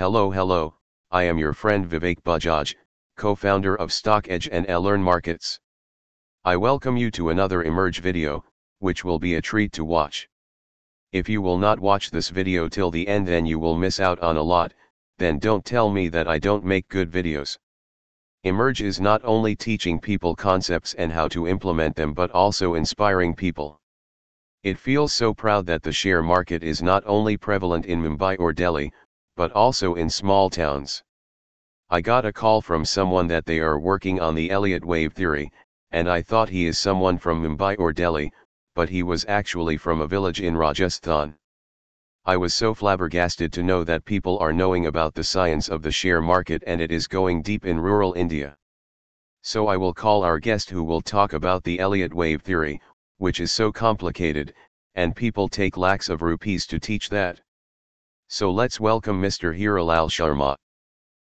Hello hello, I am your friend Vivek Bajaj, co-founder of StockEdge and Learn Markets. I welcome you to another Emerge video, which will be a treat to watch. If you will not watch this video till the end then you will miss out on a lot, then don't tell me that I don't make good videos. Emerge is not only teaching people concepts and how to implement them but also inspiring people. It feels so proud that the share market is not only prevalent in Mumbai or Delhi, but also in small towns. I got a call from someone that they are working on the Elliott wave theory, and I thought he is someone from Mumbai or Delhi, but he was actually from a village in Rajasthan. I was so flabbergasted to know that people are knowing about the science of the share market and it is going deep in rural India. So I will call our guest who will talk about the Elliott wave theory, which is so complicated, and people take lakhs of rupees to teach that. So let's welcome Mr. Hiralal Sharma.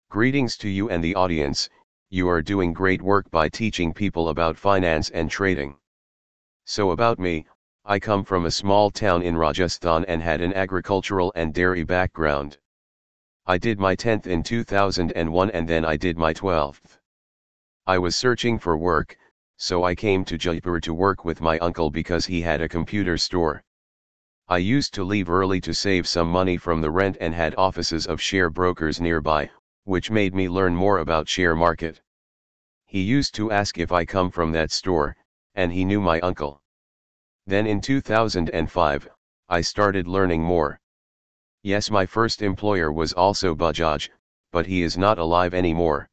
Greetings to you and the audience, you are doing great work by teaching people about finance and trading. So about me, I come from a small town in Rajasthan and had an agricultural and dairy background. I did my 10th in 2001 and then I did my 12th. I was searching for work, so I came to Jaipur to work with my uncle because he had a computer store. I used to leave early to save some money from the rent and had offices of share brokers nearby, which made me learn more about share market. He used to ask if I come from that store, and he knew my uncle. Then in 2005, I started learning more. Yes my first employer was also Bajaj, but he is not alive anymore.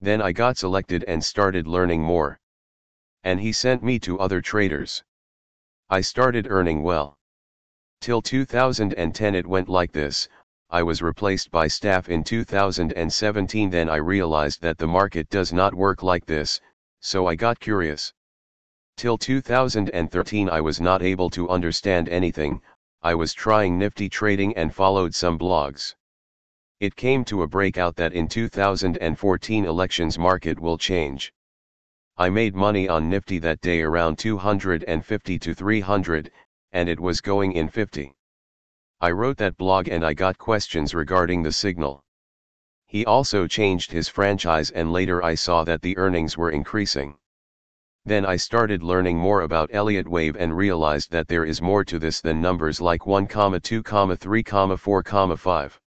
Then I got selected and started learning more. And he sent me to other traders. I started earning well. Till 2010 it went like this, I was replaced by staff in 2017 then I realized that the market does not work like this, so I got curious. Till 2013 I was not able to understand anything, I was trying nifty trading and followed some blogs. It came to a breakout that in 2014 elections market will change. I made money on Nifty that day around 250 to 300, and it was going in 50. I wrote that blog and I got questions regarding the signal. He also changed his franchise and later I saw that the earnings were increasing. Then I started learning more about Elliott wave and realized that there is more to this than numbers like 1, 2, 3, 4, 5.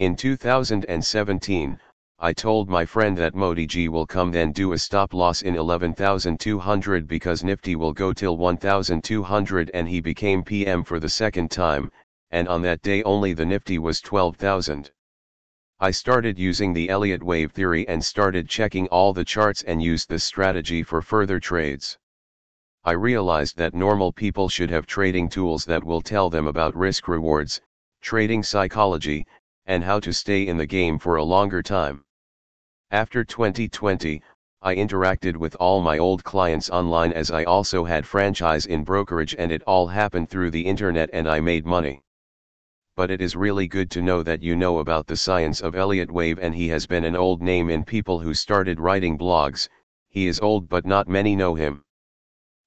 In 2017, I told my friend that Modi ji will come then do a stop loss in 11,200 because Nifty will go till 1,200 and he became PM for the second time, and on that day only the Nifty was 12,000. I started using the Elliott wave theory and started checking all the charts and used this strategy for further trades. I realized that normal people should have trading tools that will tell them about risk rewards, trading psychology, and how to stay in the game for a longer time. After 2020, I interacted with all my old clients online as I also had franchise in brokerage and it all happened through the internet and I made money but it is really good to know that you know about the science of Elliott Wave and he has been an old name in people who started writing blogs, he is old but not many know him.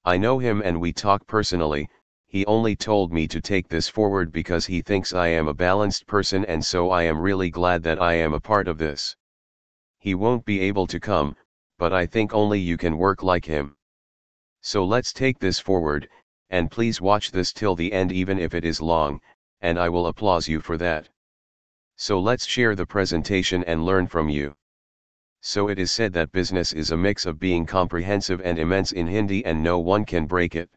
I know him and we talk personally, he only told me to take this forward because he thinks I am a balanced person and so I am really glad that I am a part of this. He won't be able to come, but I think only you can work like him. So let's take this forward, and please watch this till the end even if it is long, and I will applause you for that. So let's share the presentation and learn from you. So it is said that business is a mix of being comprehensive and immense in Hindi and no one can break it.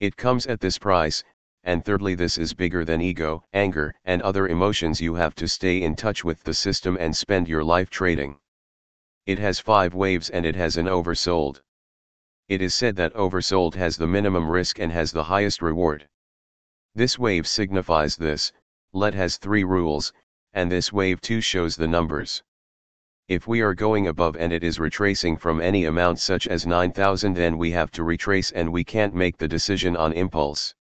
It comes at this price, and thirdly this is bigger than ego, anger and other emotions you have to stay in touch with the system and spend your life trading. It has five waves and it has an oversold. It is said that oversold has the minimum risk and has the highest reward. This wave signifies this, let has three rules, and this wave 2 shows the numbers. If we are going above and it is retracing from any amount such as 9000 then we have to retrace and we can't make the decision on impulse.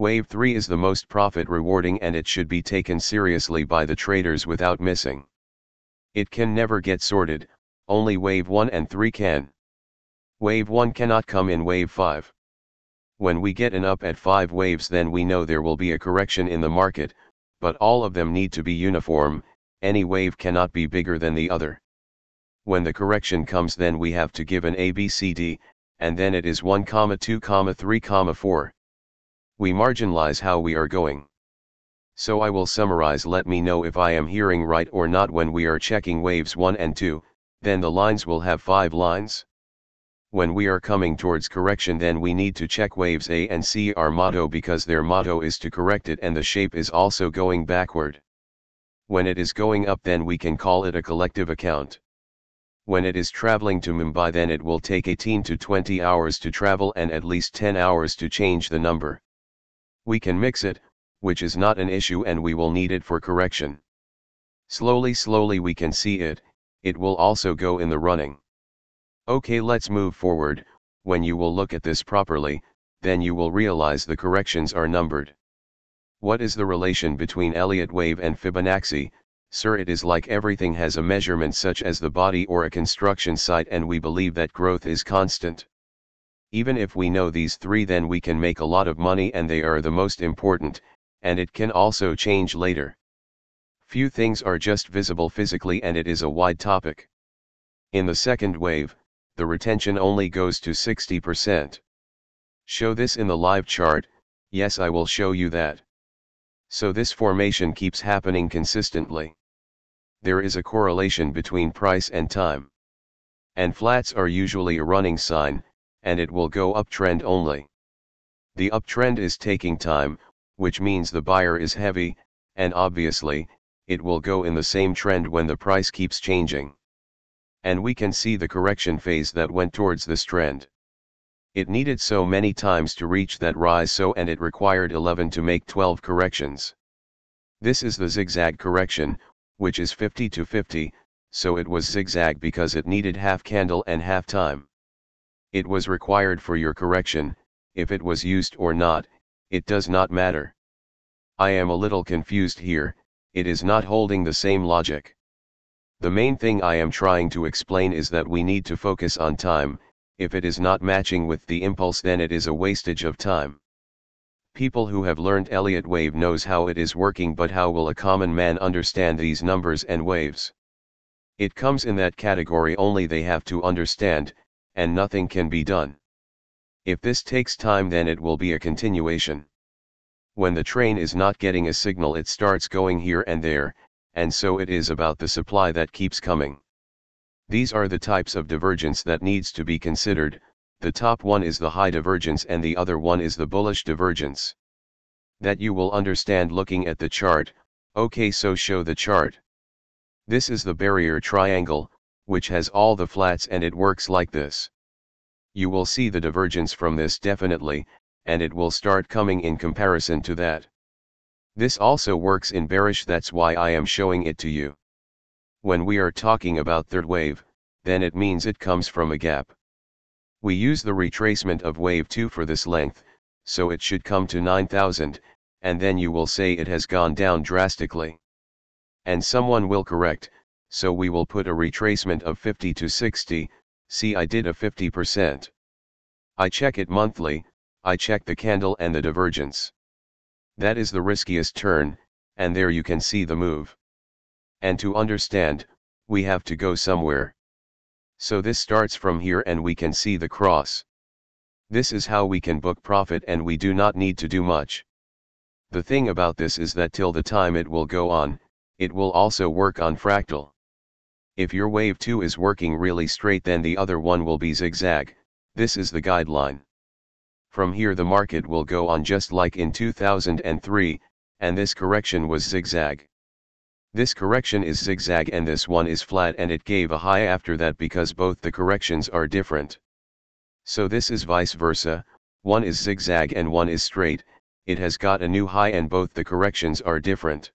Wave 3 is the most profit rewarding and it should be taken seriously by the traders without missing. It can never get sorted, only wave 1 and 3 can. Wave 1 cannot come in wave 5. When we get an up at 5 waves then we know there will be a correction in the market, but all of them need to be uniform, any wave cannot be bigger than the other. When the correction comes then we have to give an ABCD, and then it is 1, 2, 3, 4. We marginalize how we are going. So I will summarize let me know if I am hearing right or not when we are checking waves 1 and 2, then the lines will have 5 lines. When we are coming towards correction then we need to check waves A and C our motto because their motto is to correct it and the shape is also going backward. When it is going up then we can call it a collective account. When it is traveling to Mumbai then it will take 18 to 20 hours to travel and at least 10 hours to change the number. We can mix it, which is not an issue and we will need it for correction. Slowly slowly we can see it, it will also go in the running. Okay let's move forward, when you will look at this properly, then you will realize the corrections are numbered. What is the relation between Elliott wave and Fibonacci? Sir it is like everything has a measurement such as the body or a construction site and we believe that growth is constant. Even if we know these three then we can make a lot of money and they are the most important, and it can also change later. Few things are just visible physically and it is a wide topic. In the second wave, the retention only goes to 60%. Show this in the live chart, yes I will show you that. So this formation keeps happening consistently. There is a correlation between price and time. And flats are usually a running sign, and it will go uptrend only. The uptrend is taking time, which means the buyer is heavy, and obviously, it will go in the same trend when the price keeps changing. And we can see the correction phase that went towards this trend. It needed so many times to reach that rise so and it required 11 to make 12 corrections. This is the zigzag correction, which is 50 to 50, so it was zigzag because it needed half candle and half time. It was required for your correction, if it was used or not, it does not matter. I am a little confused here, it is not holding the same logic. The main thing I am trying to explain is that we need to focus on time, if it is not matching with the impulse then it is a wastage of time. People who have learned Elliott wave knows how it is working but how will a common man understand these numbers and waves? It comes in that category only they have to understand, and nothing can be done. If this takes time then it will be a continuation. When the train is not getting a signal it starts going here and there, and so it is about the supply that keeps coming. These are the types of divergence that needs to be considered, the top one is the high divergence and the other one is the bullish divergence. That you will understand looking at the chart, okay so show the chart. This is the barrier triangle, which has all the flats and it works like this you will see the divergence from this definitely, and it will start coming in comparison to that. This also works in bearish that's why I am showing it to you. When we are talking about third wave, then it means it comes from a gap. We use the retracement of wave 2 for this length, so it should come to 9000, and then you will say it has gone down drastically. And someone will correct, so we will put a retracement of 50 to 60, see I did a 50%. I check it monthly, I check the candle and the divergence. That is the riskiest turn, and there you can see the move. And to understand, we have to go somewhere. So this starts from here and we can see the cross. This is how we can book profit and we do not need to do much. The thing about this is that till the time it will go on, it will also work on fractal. If your wave 2 is working really straight then the other one will be zigzag, this is the guideline. From here the market will go on just like in 2003, and this correction was zigzag. This correction is zigzag and this one is flat and it gave a high after that because both the corrections are different. So this is vice versa, one is zigzag and one is straight, it has got a new high and both the corrections are different.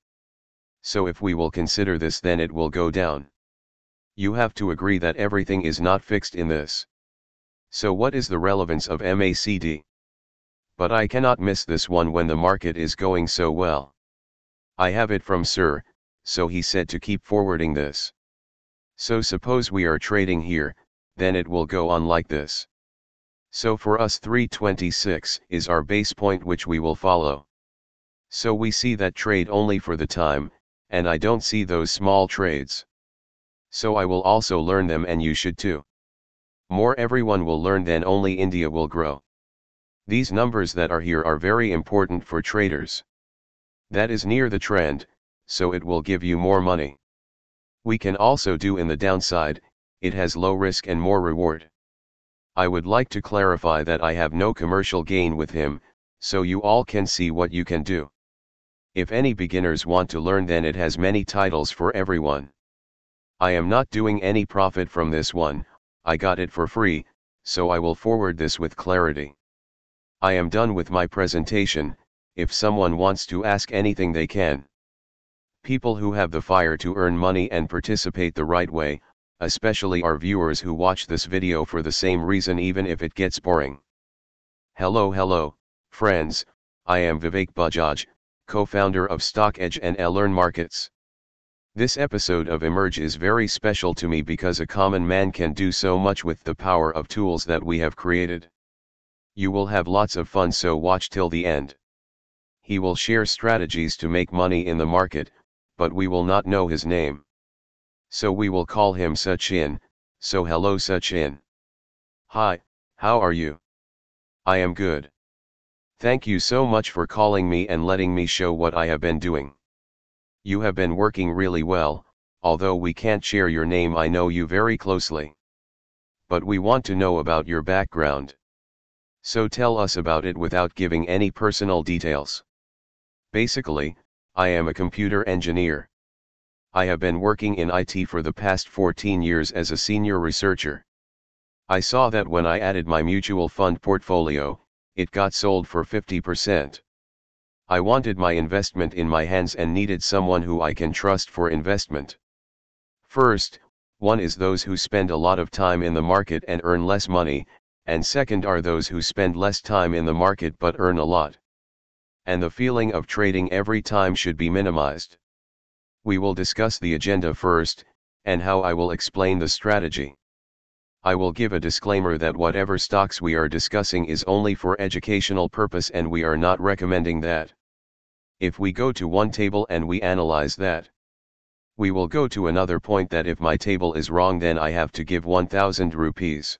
So if we will consider this then it will go down. You have to agree that everything is not fixed in this. So what is the relevance of MACD? But I cannot miss this one when the market is going so well. I have it from Sir, so he said to keep forwarding this. So suppose we are trading here, then it will go on like this. So for us 326 is our base point which we will follow. So we see that trade only for the time, and I don't see those small trades. So I will also learn them and you should too. More everyone will learn then only India will grow. These numbers that are here are very important for traders. That is near the trend, so it will give you more money. We can also do in the downside, it has low risk and more reward. I would like to clarify that I have no commercial gain with him, so you all can see what you can do. If any beginners want to learn then it has many titles for everyone. I am not doing any profit from this one, I got it for free, so I will forward this with clarity. I am done with my presentation, if someone wants to ask anything they can. People who have the fire to earn money and participate the right way, especially our viewers who watch this video for the same reason even if it gets boring. Hello hello, friends, I am Vivek Bajaj, co-founder of StockEdge and Learn Markets. This episode of Emerge is very special to me because a common man can do so much with the power of tools that we have created. You will have lots of fun so watch till the end. He will share strategies to make money in the market, but we will not know his name. So we will call him Sachin, so hello Sachin. Hi, how are you? I am good. Thank you so much for calling me and letting me show what I have been doing. You have been working really well, although we can't share your name I know you very closely. But we want to know about your background. So tell us about it without giving any personal details. Basically, I am a computer engineer. I have been working in IT for the past 14 years as a senior researcher. I saw that when I added my mutual fund portfolio, it got sold for 50%. I wanted my investment in my hands and needed someone who I can trust for investment. First, one is those who spend a lot of time in the market and earn less money, and second are those who spend less time in the market but earn a lot. And the feeling of trading every time should be minimized. We will discuss the agenda first, and how I will explain the strategy. I will give a disclaimer that whatever stocks we are discussing is only for educational purpose and we are not recommending that. If we go to one table and we analyze that, we will go to another point that if my table is wrong then I have to give 1000 rupees.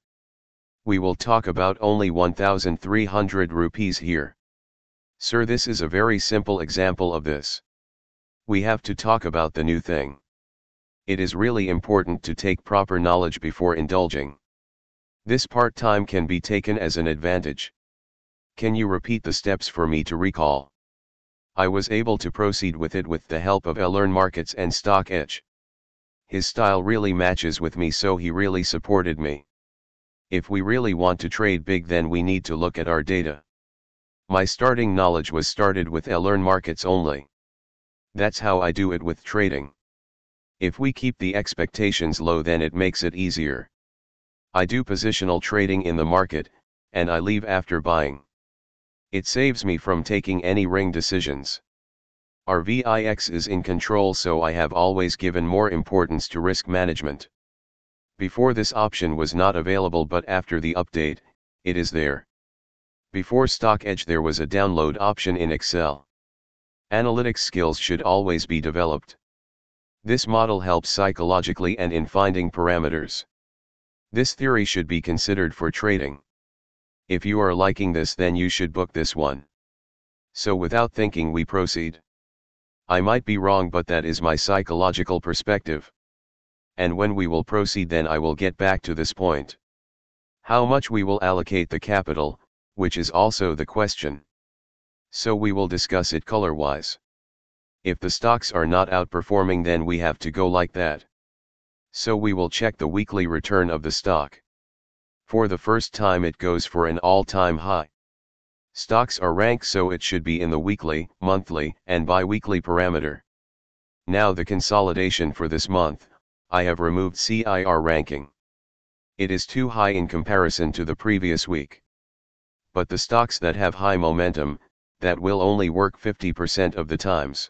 We will talk about only 1300 rupees here. Sir this is a very simple example of this. We have to talk about the new thing it is really important to take proper knowledge before indulging. This part time can be taken as an advantage. Can you repeat the steps for me to recall? I was able to proceed with it with the help of Learn Markets and StockEdge. His style really matches with me so he really supported me. If we really want to trade big then we need to look at our data. My starting knowledge was started with Learn Markets only. That's how I do it with trading. If we keep the expectations low then it makes it easier. I do positional trading in the market, and I leave after buying. It saves me from taking any ring decisions. Our VIX is in control so I have always given more importance to risk management. Before this option was not available but after the update, it is there. Before StockEdge there was a download option in Excel. Analytics skills should always be developed. This model helps psychologically and in finding parameters. This theory should be considered for trading. If you are liking this then you should book this one. So without thinking we proceed. I might be wrong but that is my psychological perspective. And when we will proceed then I will get back to this point. How much we will allocate the capital, which is also the question. So we will discuss it color-wise. If the stocks are not outperforming then we have to go like that. So we will check the weekly return of the stock. For the first time it goes for an all-time high. Stocks are ranked so it should be in the weekly, monthly, and bi-weekly parameter. Now the consolidation for this month, I have removed CIR ranking. It is too high in comparison to the previous week. But the stocks that have high momentum, that will only work 50% of the times.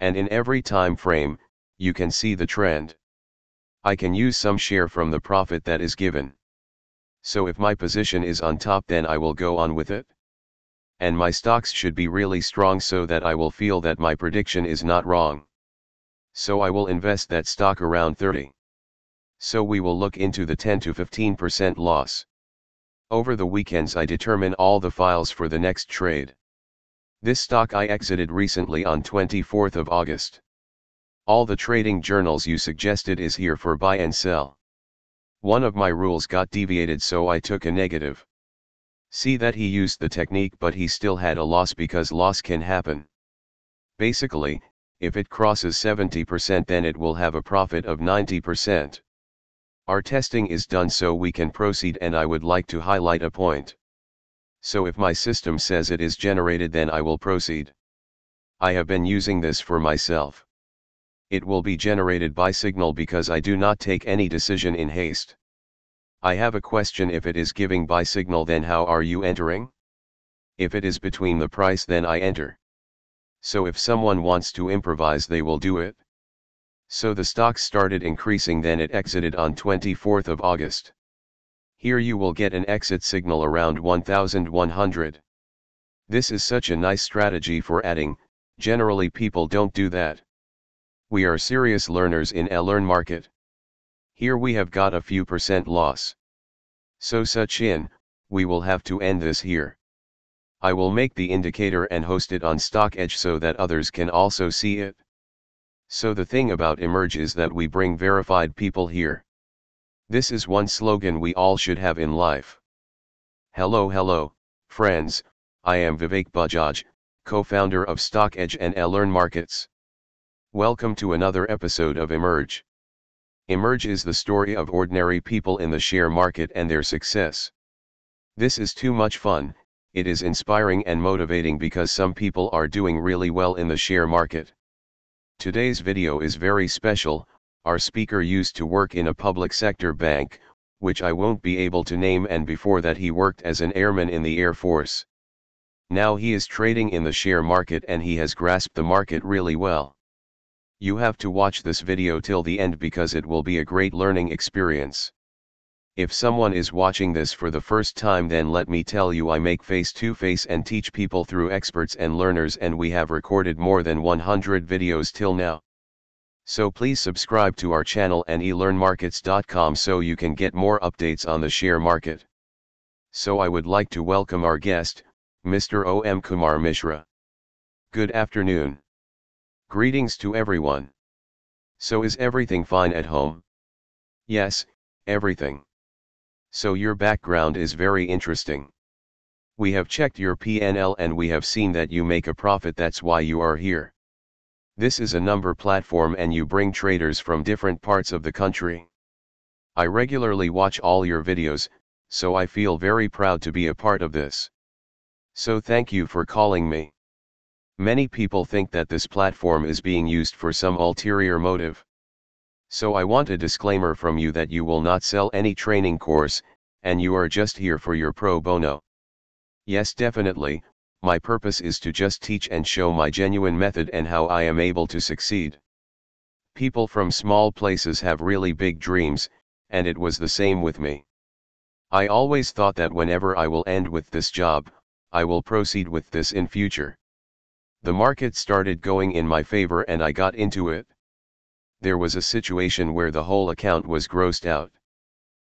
And in every time frame, you can see the trend. I can use some share from the profit that is given. So if my position is on top then I will go on with it. And my stocks should be really strong so that I will feel that my prediction is not wrong. So I will invest that stock around 30. So we will look into the 10 to 15% loss. Over the weekends I determine all the files for the next trade. This stock I exited recently on 24th of August. All the trading journals you suggested is here for buy and sell. One of my rules got deviated so I took a negative. See that he used the technique but he still had a loss because loss can happen. Basically, if it crosses 70% then it will have a profit of 90%. Our testing is done so we can proceed and I would like to highlight a point. So if my system says it is generated then I will proceed. I have been using this for myself. It will be generated by signal because I do not take any decision in haste. I have a question if it is giving buy signal then how are you entering? If it is between the price then I enter. So if someone wants to improvise they will do it. So the stock started increasing then it exited on 24th of August. Here you will get an exit signal around 1100. This is such a nice strategy for adding, generally people don't do that. We are serious learners in a learn market. Here we have got a few percent loss. So Sachin, we will have to end this here. I will make the indicator and host it on StockEdge so that others can also see it. So the thing about Emerge is that we bring verified people here. This is one slogan we all should have in life. Hello hello, friends, I am Vivek Bajaj, co-founder of StockEdge and Learn Markets. Welcome to another episode of Emerge. Emerge is the story of ordinary people in the share market and their success. This is too much fun, it is inspiring and motivating because some people are doing really well in the share market. Today's video is very special, our speaker used to work in a public sector bank, which I won't be able to name and before that he worked as an airman in the Air Force. Now he is trading in the share market and he has grasped the market really well. You have to watch this video till the end because it will be a great learning experience. If someone is watching this for the first time then let me tell you I make face-to-face -face and teach people through experts and learners and we have recorded more than 100 videos till now. So please subscribe to our channel and elearnmarkets.com so you can get more updates on the share market. So I would like to welcome our guest, Mr. O.M. Kumar Mishra. Good afternoon. Greetings to everyone. So is everything fine at home? Yes, everything. So your background is very interesting. We have checked your PNL and we have seen that you make a profit that's why you are here. This is a number platform and you bring traders from different parts of the country. I regularly watch all your videos, so I feel very proud to be a part of this. So thank you for calling me. Many people think that this platform is being used for some ulterior motive. So I want a disclaimer from you that you will not sell any training course, and you are just here for your pro bono. Yes definitely, my purpose is to just teach and show my genuine method and how I am able to succeed. People from small places have really big dreams, and it was the same with me. I always thought that whenever I will end with this job, I will proceed with this in future. The market started going in my favor and I got into it. There was a situation where the whole account was grossed out.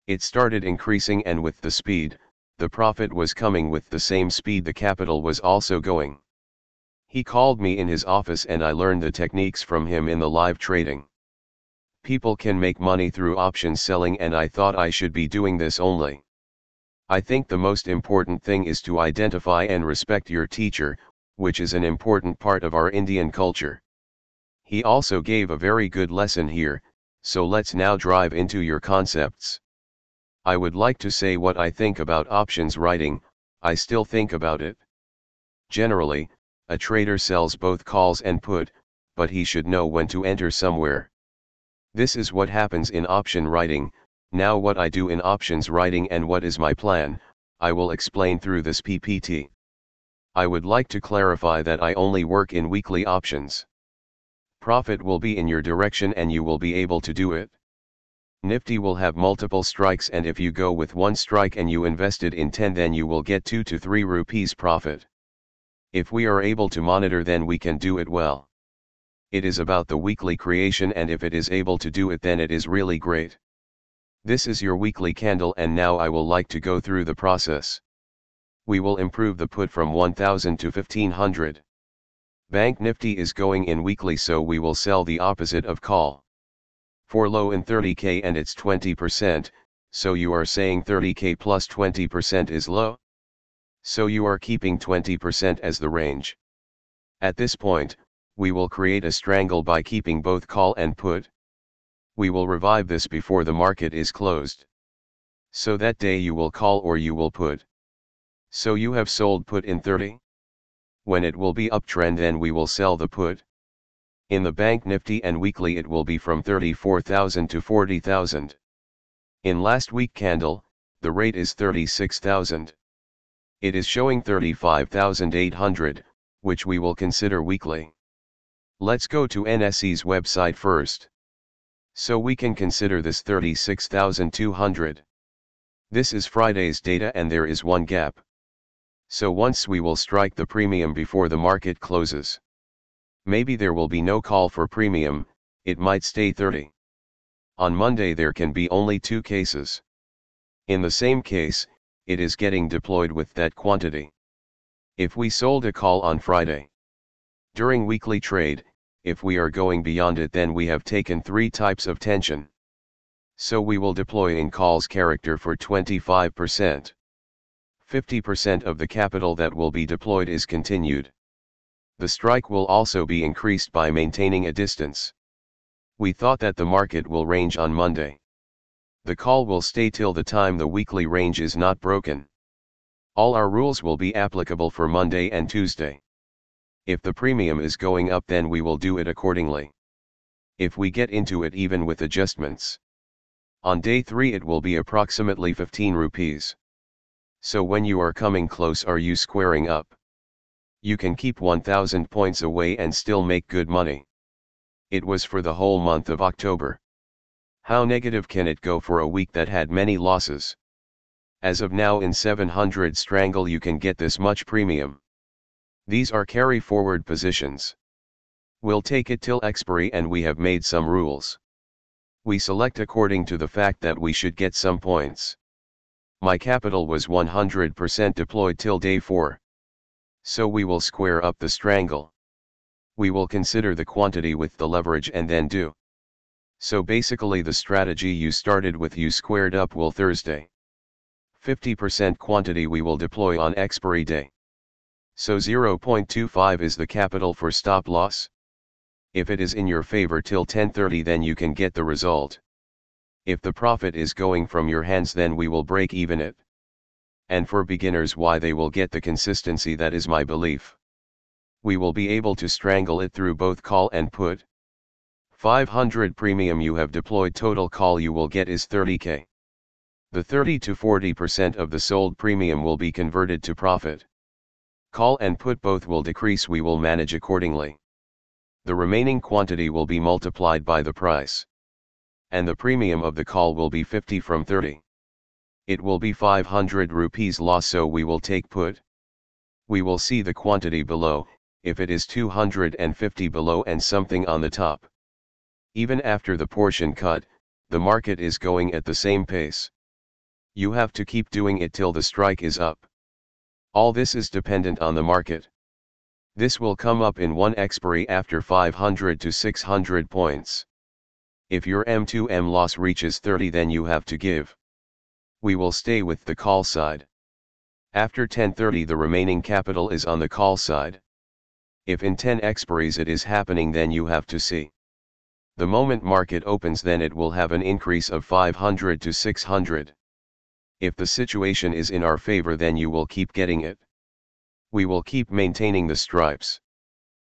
It started increasing and with the speed, the profit was coming with the same speed the capital was also going. He called me in his office and I learned the techniques from him in the live trading. People can make money through options selling and I thought I should be doing this only. I think the most important thing is to identify and respect your teacher, which is an important part of our Indian culture. He also gave a very good lesson here, so let's now drive into your concepts. I would like to say what I think about options writing, I still think about it. Generally, a trader sells both calls and put, but he should know when to enter somewhere. This is what happens in option writing, now what I do in options writing and what is my plan, I will explain through this PPT. I would like to clarify that I only work in weekly options. Profit will be in your direction and you will be able to do it. Nifty will have multiple strikes and if you go with one strike and you invested in 10 then you will get 2 to 3 rupees profit. If we are able to monitor then we can do it well. It is about the weekly creation and if it is able to do it then it is really great. This is your weekly candle and now I will like to go through the process. We will improve the put from 1000 to 1500. Bank Nifty is going in weekly so we will sell the opposite of call. For low in 30k and it's 20%, so you are saying 30k plus 20% is low? So you are keeping 20% as the range. At this point, we will create a strangle by keeping both call and put. We will revive this before the market is closed. So that day you will call or you will put. So you have sold put in 30? when it will be uptrend then we will sell the put. In the bank nifty and weekly it will be from 34,000 to 40,000. In last week candle, the rate is 36,000. It is showing 35,800, which we will consider weekly. Let's go to NSE's website first. So we can consider this 36,200. This is Friday's data and there is one gap. So once we will strike the premium before the market closes. Maybe there will be no call for premium, it might stay 30. On Monday there can be only two cases. In the same case, it is getting deployed with that quantity. If we sold a call on Friday. During weekly trade, if we are going beyond it then we have taken three types of tension. So we will deploy in calls character for 25%. 50% of the capital that will be deployed is continued. The strike will also be increased by maintaining a distance. We thought that the market will range on Monday. The call will stay till the time the weekly range is not broken. All our rules will be applicable for Monday and Tuesday. If the premium is going up then we will do it accordingly. If we get into it even with adjustments. On day 3 it will be approximately 15 rupees. So when you are coming close are you squaring up? You can keep 1000 points away and still make good money. It was for the whole month of October. How negative can it go for a week that had many losses? As of now in 700 strangle you can get this much premium. These are carry forward positions. We'll take it till expiry and we have made some rules. We select according to the fact that we should get some points my capital was 100% deployed till day 4. So we will square up the strangle. We will consider the quantity with the leverage and then do. So basically the strategy you started with you squared up will Thursday. 50% quantity we will deploy on expiry day. So 0.25 is the capital for stop loss. If it is in your favor till 10.30 then you can get the result. If the profit is going from your hands then we will break even it. And for beginners why they will get the consistency that is my belief. We will be able to strangle it through both call and put. 500 premium you have deployed total call you will get is 30k. The 30 to 40% of the sold premium will be converted to profit. Call and put both will decrease we will manage accordingly. The remaining quantity will be multiplied by the price and the premium of the call will be 50 from 30. It will be 500 rupees loss so we will take put. We will see the quantity below, if it is 250 below and something on the top. Even after the portion cut, the market is going at the same pace. You have to keep doing it till the strike is up. All this is dependent on the market. This will come up in one expiry after 500 to 600 points. If your M2M loss reaches 30 then you have to give. We will stay with the call side. After 1030 the remaining capital is on the call side. If in 10 expiries it is happening then you have to see. The moment market opens then it will have an increase of 500 to 600. If the situation is in our favor then you will keep getting it. We will keep maintaining the stripes.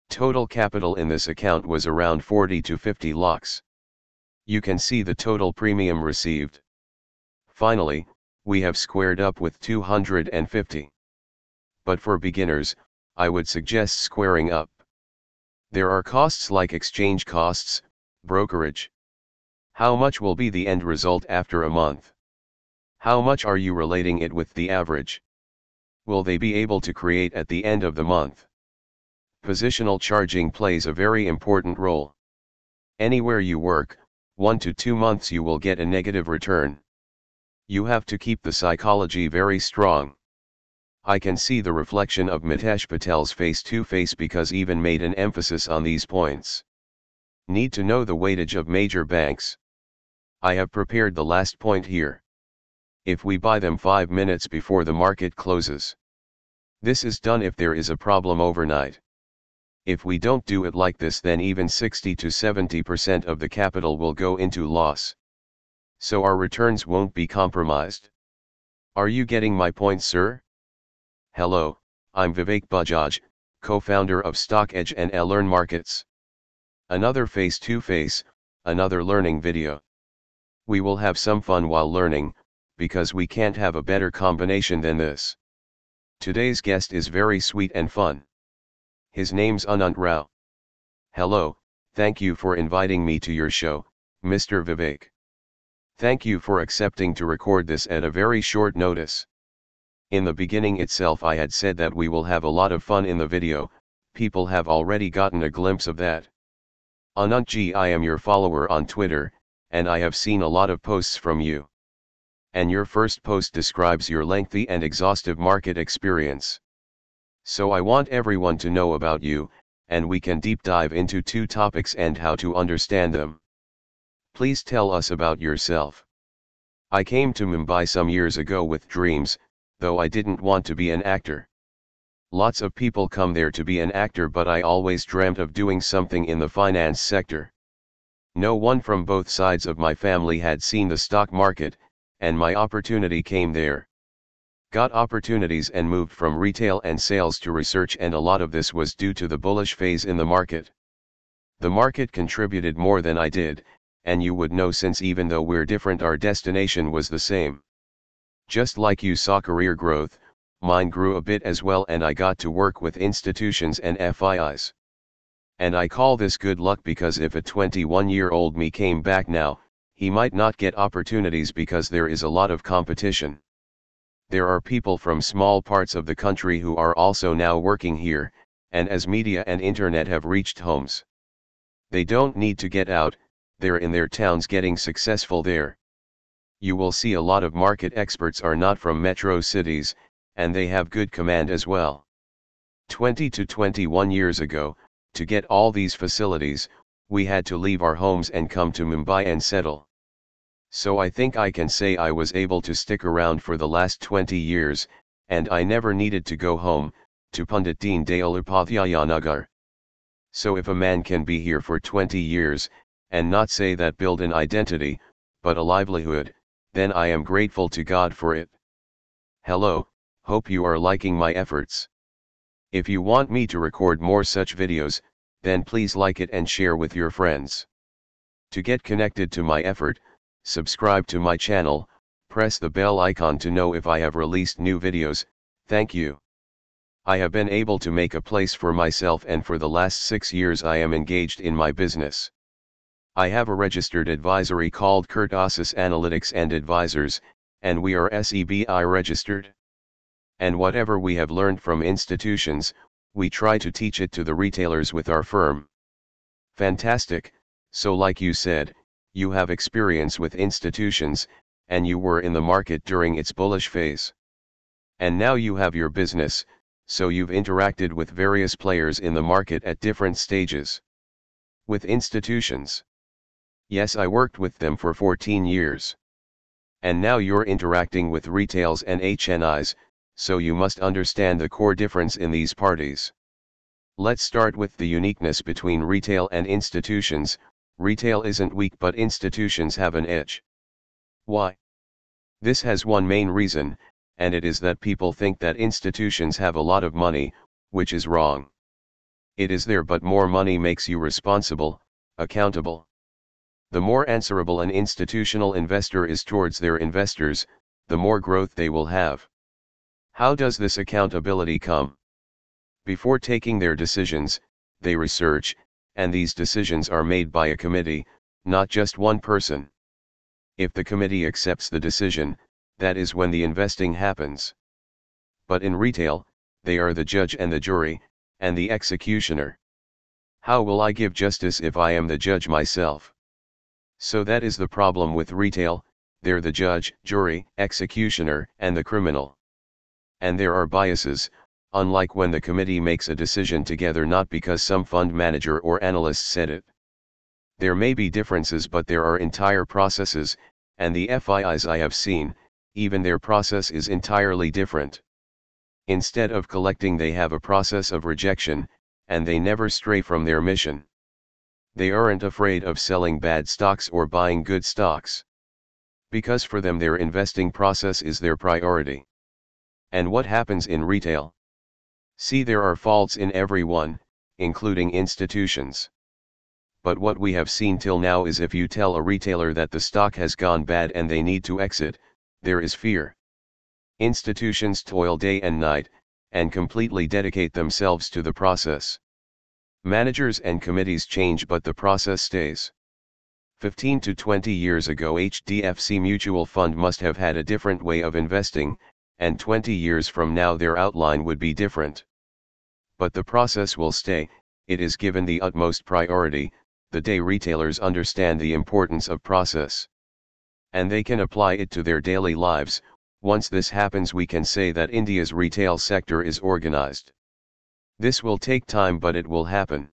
Total capital in this account was around 40 to 50 lakhs you can see the total premium received. Finally, we have squared up with 250. But for beginners, I would suggest squaring up. There are costs like exchange costs, brokerage. How much will be the end result after a month? How much are you relating it with the average? will they be able to create at the end of the month? Positional charging plays a very important role. Anywhere you work, one to two months you will get a negative return. You have to keep the psychology very strong. I can see the reflection of Mitesh Patel's face to face because even made an emphasis on these points. Need to know the weightage of major banks. I have prepared the last point here. If we buy them 5 minutes before the market closes. This is done if there is a problem overnight. If we don't do it like this then even 60 to 70% of the capital will go into loss. So our returns won't be compromised. Are you getting my point sir? Hello, I'm Vivek Bajaj, co-founder of StockEdge and Learn Markets. Another face-to-face, another learning video. We will have some fun while learning, because we can't have a better combination than this. Today's guest is very sweet and fun. His name's Anant Rao. Hello, thank you for inviting me to your show, Mr. Vivek. Thank you for accepting to record this at a very short notice. In the beginning itself I had said that we will have a lot of fun in the video, people have already gotten a glimpse of that. Anantji I am your follower on Twitter, and I have seen a lot of posts from you. And your first post describes your lengthy and exhaustive market experience. So I want everyone to know about you, and we can deep dive into two topics and how to understand them. Please tell us about yourself. I came to Mumbai some years ago with dreams, though I didn't want to be an actor. Lots of people come there to be an actor but I always dreamt of doing something in the finance sector. No one from both sides of my family had seen the stock market, and my opportunity came there. Got opportunities and moved from retail and sales to research and a lot of this was due to the bullish phase in the market. The market contributed more than I did, and you would know since even though we're different our destination was the same. Just like you saw career growth, mine grew a bit as well and I got to work with institutions and FIIs. And I call this good luck because if a 21 year old me came back now, he might not get opportunities because there is a lot of competition. There are people from small parts of the country who are also now working here, and as media and internet have reached homes. They don't need to get out, they're in their towns getting successful there. You will see a lot of market experts are not from metro cities, and they have good command as well. 20 to 21 years ago, to get all these facilities, we had to leave our homes and come to Mumbai and settle. So I think I can say I was able to stick around for the last 20 years, and I never needed to go home, to Pandit Deen Dayal Upadhyayanagar. So if a man can be here for 20 years, and not say that build an identity, but a livelihood, then I am grateful to God for it. Hello, hope you are liking my efforts. If you want me to record more such videos, then please like it and share with your friends. To get connected to my effort, subscribe to my channel, press the bell icon to know if I have released new videos, thank you. I have been able to make a place for myself and for the last six years I am engaged in my business. I have a registered advisory called Kurtosis Analytics and Advisors, and we are SEBI registered and whatever we have learned from institutions, we try to teach it to the retailers with our firm. Fantastic, so like you said, you have experience with institutions, and you were in the market during its bullish phase. And now you have your business, so you've interacted with various players in the market at different stages. With institutions. Yes, I worked with them for 14 years. And now you're interacting with retails and HNIs, so you must understand the core difference in these parties. Let's start with the uniqueness between retail and institutions, retail isn't weak but institutions have an edge. Why? This has one main reason, and it is that people think that institutions have a lot of money, which is wrong. It is there but more money makes you responsible, accountable. The more answerable an institutional investor is towards their investors, the more growth they will have. How does this accountability come? Before taking their decisions, they research, and these decisions are made by a committee, not just one person. If the committee accepts the decision, that is when the investing happens. But in retail, they are the judge and the jury, and the executioner. How will I give justice if I am the judge myself? So that is the problem with retail, they're the judge, jury, executioner, and the criminal. And there are biases, unlike when the committee makes a decision together not because some fund manager or analyst said it. There may be differences but there are entire processes, and the FIIs I have seen, even their process is entirely different. Instead of collecting they have a process of rejection, and they never stray from their mission. They aren't afraid of selling bad stocks or buying good stocks. Because for them their investing process is their priority. And what happens in retail? See there are faults in everyone, including institutions. But what we have seen till now is if you tell a retailer that the stock has gone bad and they need to exit, there is fear. Institutions toil day and night, and completely dedicate themselves to the process. Managers and committees change but the process stays. 15 to 20 years ago HDFC Mutual Fund must have had a different way of investing, and 20 years from now their outline would be different. But the process will stay, it is given the utmost priority, the day retailers understand the importance of process. And they can apply it to their daily lives, once this happens we can say that India's retail sector is organized. This will take time but it will happen.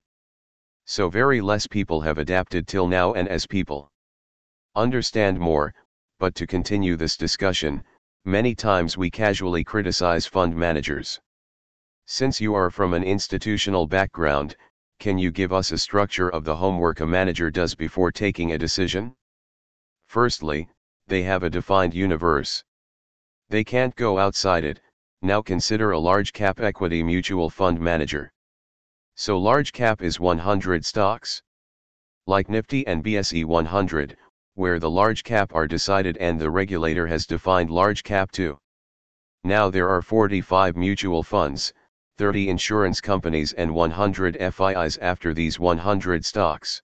So very less people have adapted till now and as people understand more, but to continue this discussion, many times we casually criticize fund managers. Since you are from an institutional background, can you give us a structure of the homework a manager does before taking a decision? Firstly, they have a defined universe. They can't go outside it, now consider a large cap equity mutual fund manager. So large cap is 100 stocks. Like Nifty and BSE 100, where the large cap are decided and the regulator has defined large cap too. Now there are 45 mutual funds, 30 insurance companies and 100 FIIs after these 100 stocks.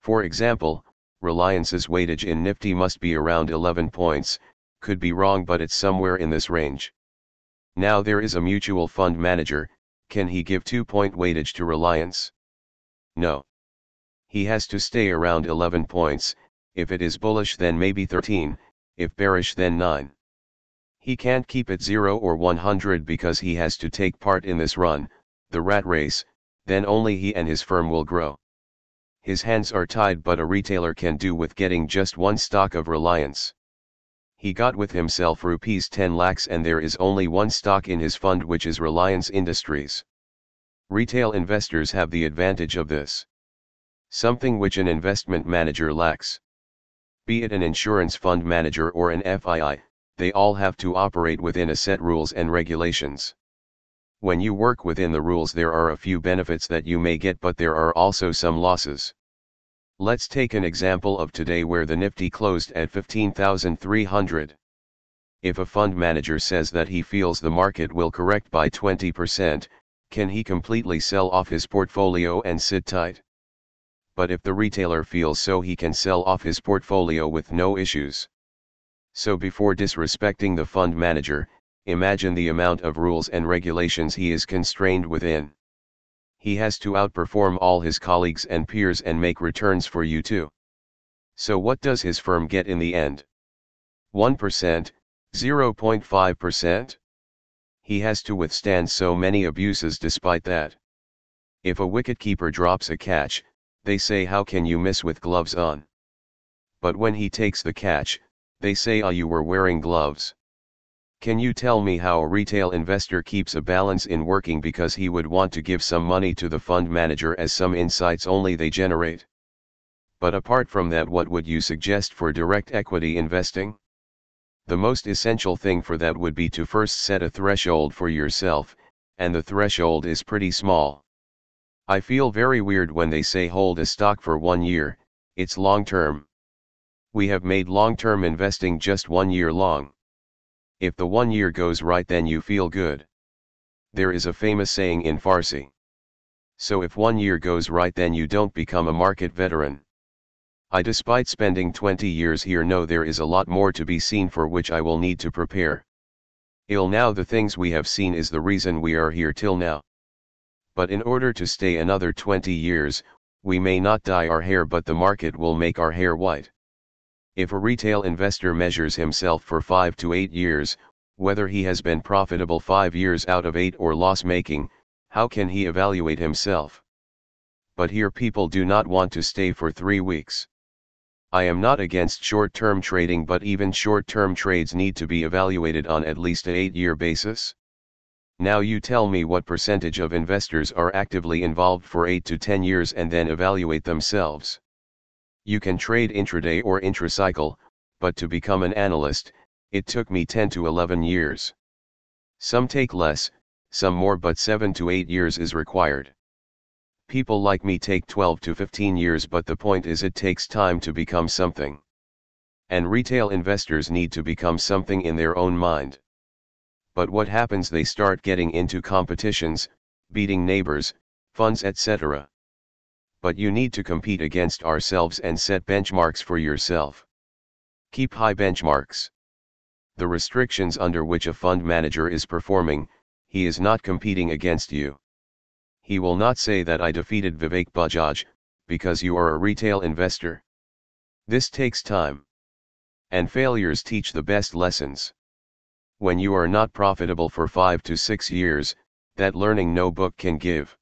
For example, Reliance's weightage in Nifty must be around 11 points, could be wrong but it's somewhere in this range. Now there is a mutual fund manager, can he give 2 point weightage to Reliance? No. He has to stay around 11 points, if it is bullish then maybe 13, if bearish then 9. He can't keep it 0 or 100 because he has to take part in this run, the rat race, then only he and his firm will grow. His hands are tied but a retailer can do with getting just one stock of Reliance he got with himself rupees 10 lakhs and there is only one stock in his fund which is Reliance Industries. Retail investors have the advantage of this. Something which an investment manager lacks. Be it an insurance fund manager or an FII, they all have to operate within a set rules and regulations. When you work within the rules there are a few benefits that you may get but there are also some losses. Let's take an example of today where the Nifty closed at 15,300. If a fund manager says that he feels the market will correct by 20%, can he completely sell off his portfolio and sit tight? But if the retailer feels so he can sell off his portfolio with no issues. So before disrespecting the fund manager, imagine the amount of rules and regulations he is constrained within he has to outperform all his colleagues and peers and make returns for you too. So what does his firm get in the end? 1%, 0.5%? He has to withstand so many abuses despite that. If a wicketkeeper drops a catch, they say how can you miss with gloves on? But when he takes the catch, they say ah you were wearing gloves. Can you tell me how a retail investor keeps a balance in working because he would want to give some money to the fund manager as some insights only they generate? But apart from that what would you suggest for direct equity investing? The most essential thing for that would be to first set a threshold for yourself, and the threshold is pretty small. I feel very weird when they say hold a stock for one year, it's long term. We have made long term investing just one year long. If the one year goes right then you feel good. There is a famous saying in Farsi. So if one year goes right then you don't become a market veteran. I despite spending 20 years here know there is a lot more to be seen for which I will need to prepare. Ill now the things we have seen is the reason we are here till now. But in order to stay another 20 years, we may not dye our hair but the market will make our hair white. If a retail investor measures himself for 5 to 8 years, whether he has been profitable 5 years out of 8 or loss making, how can he evaluate himself? But here people do not want to stay for 3 weeks. I am not against short-term trading but even short-term trades need to be evaluated on at least a 8-year basis. Now you tell me what percentage of investors are actively involved for 8 to 10 years and then evaluate themselves. You can trade intraday or intracycle, but to become an analyst, it took me 10 to 11 years. Some take less, some more but 7 to 8 years is required. People like me take 12 to 15 years but the point is it takes time to become something. And retail investors need to become something in their own mind but what happens they start getting into competitions, beating neighbors, funds etc. But you need to compete against ourselves and set benchmarks for yourself. Keep high benchmarks. The restrictions under which a fund manager is performing, he is not competing against you. He will not say that I defeated Vivek Bajaj, because you are a retail investor. This takes time. And failures teach the best lessons. When you are not profitable for 5 to 6 years, that learning no book can give.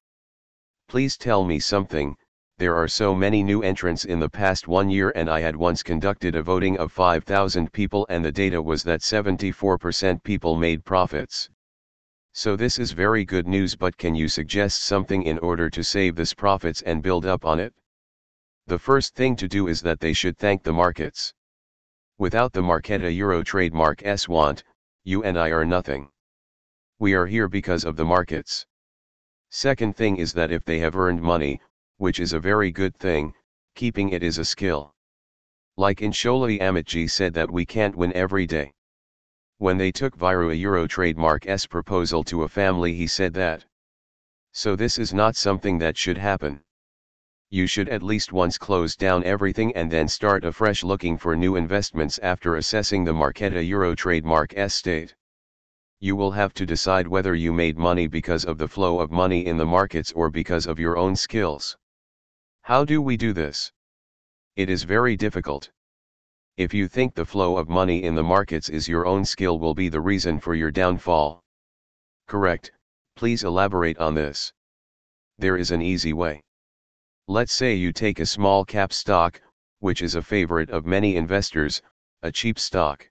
Please tell me something, there are so many new entrants in the past one year and I had once conducted a voting of 5,000 people and the data was that 74% people made profits. So this is very good news but can you suggest something in order to save this profits and build up on it? The first thing to do is that they should thank the markets. Without the Marqeta Euro trademark S want, you and I are nothing. We are here because of the markets. Second thing is that if they have earned money, which is a very good thing, keeping it is a skill. Like Anshuli Amitji said that we can't win every day. When they took Viru a Euro trademark S proposal to a family he said that. So this is not something that should happen. You should at least once close down everything and then start afresh looking for new investments after assessing the Marqeta Euro trademark S state. You will have to decide whether you made money because of the flow of money in the markets or because of your own skills. How do we do this? It is very difficult. If you think the flow of money in the markets is your own skill will be the reason for your downfall. Correct, please elaborate on this. There is an easy way. Let's say you take a small cap stock, which is a favorite of many investors, a cheap stock.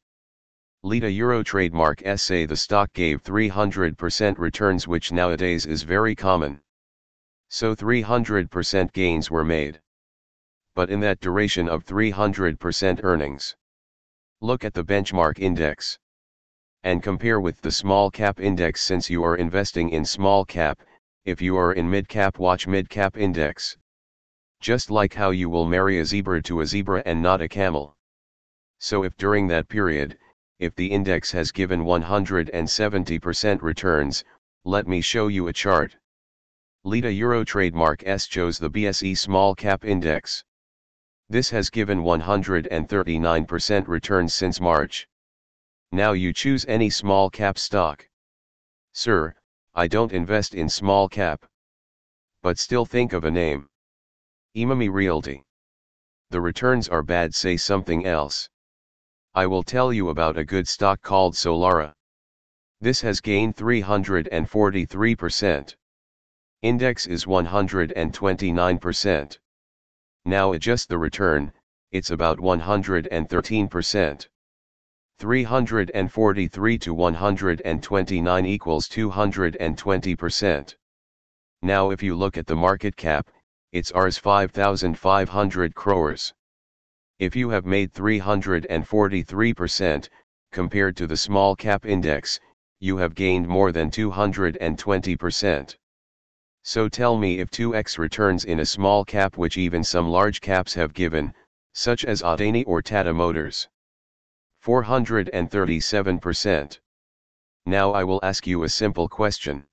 Lita Euro trademark SA the stock gave 300% returns which nowadays is very common. So 300% gains were made. But in that duration of 300% earnings. Look at the benchmark index. And compare with the small cap index since you are investing in small cap, if you are in mid cap watch mid cap index just like how you will marry a zebra to a zebra and not a camel. So if during that period, if the index has given 170% returns, let me show you a chart. Lita Euro trademark S chose the BSE small cap index. This has given 139% returns since March. Now you choose any small cap stock. Sir, I don't invest in small cap. But still think of a name. Emami Realty. The returns are bad say something else. I will tell you about a good stock called Solara. This has gained 343%. Index is 129%. Now adjust the return, it's about 113%. 343 to 129 equals 220%. Now if you look at the market cap, it's Rs 5,500 crores. If you have made 343%, compared to the small cap index, you have gained more than 220%. So tell me if 2x returns in a small cap which even some large caps have given, such as Adani or Tata Motors. 437%. Now I will ask you a simple question.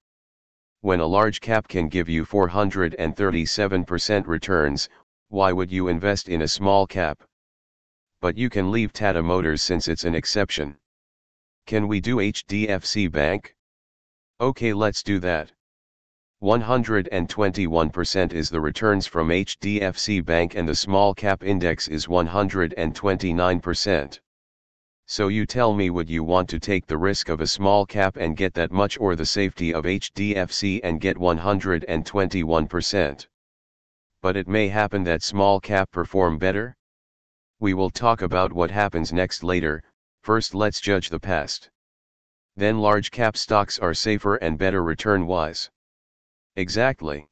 When a large cap can give you 437% returns, why would you invest in a small cap? But you can leave Tata Motors since it's an exception. Can we do HDFC Bank? Okay let's do that. 121% is the returns from HDFC Bank and the small cap index is 129%. So you tell me would you want to take the risk of a small cap and get that much or the safety of HDFC and get 121%? But it may happen that small cap perform better? We will talk about what happens next later, first let's judge the past. Then large cap stocks are safer and better return wise. Exactly.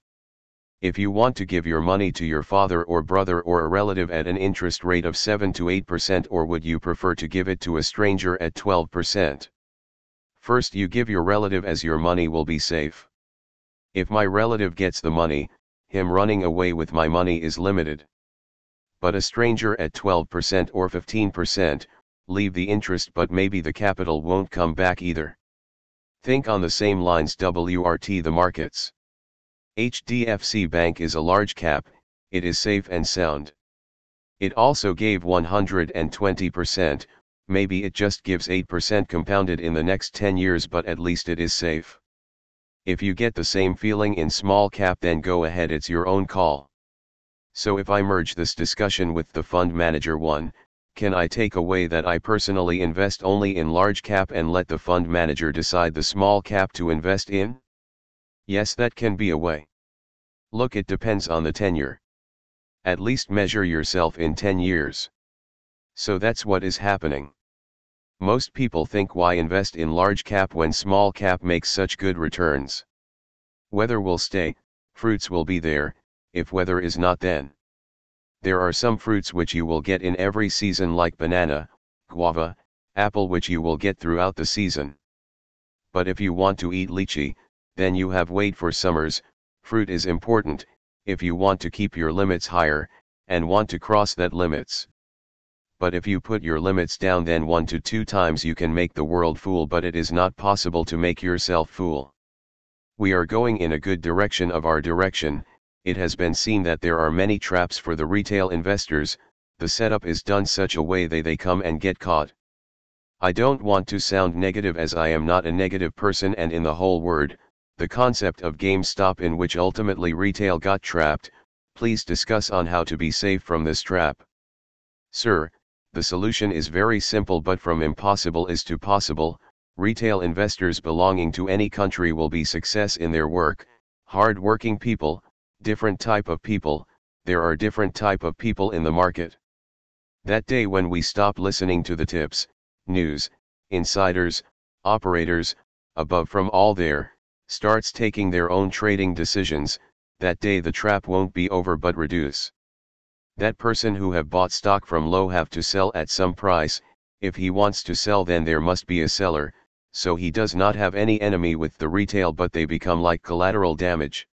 If you want to give your money to your father or brother or a relative at an interest rate of 7 to 8% or would you prefer to give it to a stranger at 12%? First you give your relative as your money will be safe. If my relative gets the money, him running away with my money is limited. But a stranger at 12% or 15%, leave the interest but maybe the capital won't come back either. Think on the same lines WRT the markets. HDFC Bank is a large cap, it is safe and sound. It also gave 120%, maybe it just gives 8% compounded in the next 10 years but at least it is safe. If you get the same feeling in small cap then go ahead it's your own call. So if I merge this discussion with the fund manager one, can I take away that I personally invest only in large cap and let the fund manager decide the small cap to invest in? Yes that can be a way. Look it depends on the tenure. At least measure yourself in 10 years. So that's what is happening. Most people think why invest in large cap when small cap makes such good returns. Weather will stay, fruits will be there, if weather is not then. There are some fruits which you will get in every season like banana, guava, apple which you will get throughout the season. But if you want to eat lychee, then you have wait for summers, fruit is important, if you want to keep your limits higher, and want to cross that limits. But if you put your limits down then one to two times you can make the world fool but it is not possible to make yourself fool. We are going in a good direction of our direction, it has been seen that there are many traps for the retail investors, the setup is done such a way they they come and get caught. I don't want to sound negative as I am not a negative person and in the whole word, the concept of GameStop in which ultimately retail got trapped, please discuss on how to be safe from this trap. Sir, the solution is very simple but from impossible is to possible, retail investors belonging to any country will be success in their work, hard working people, different type of people, there are different type of people in the market. That day when we stop listening to the tips, news, insiders, operators, above from all there, starts taking their own trading decisions, that day the trap won't be over but reduce. That person who have bought stock from low have to sell at some price, if he wants to sell then there must be a seller, so he does not have any enemy with the retail but they become like collateral damage.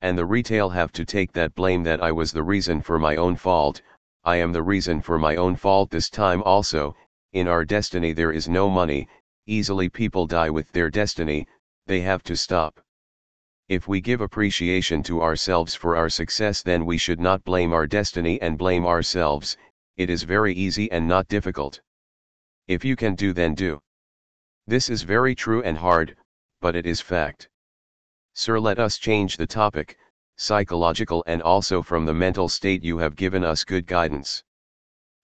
And the retail have to take that blame that I was the reason for my own fault, I am the reason for my own fault this time also, in our destiny there is no money, easily people die with their destiny, they have to stop. If we give appreciation to ourselves for our success then we should not blame our destiny and blame ourselves, it is very easy and not difficult. If you can do then do. This is very true and hard, but it is fact. Sir let us change the topic, psychological and also from the mental state you have given us good guidance.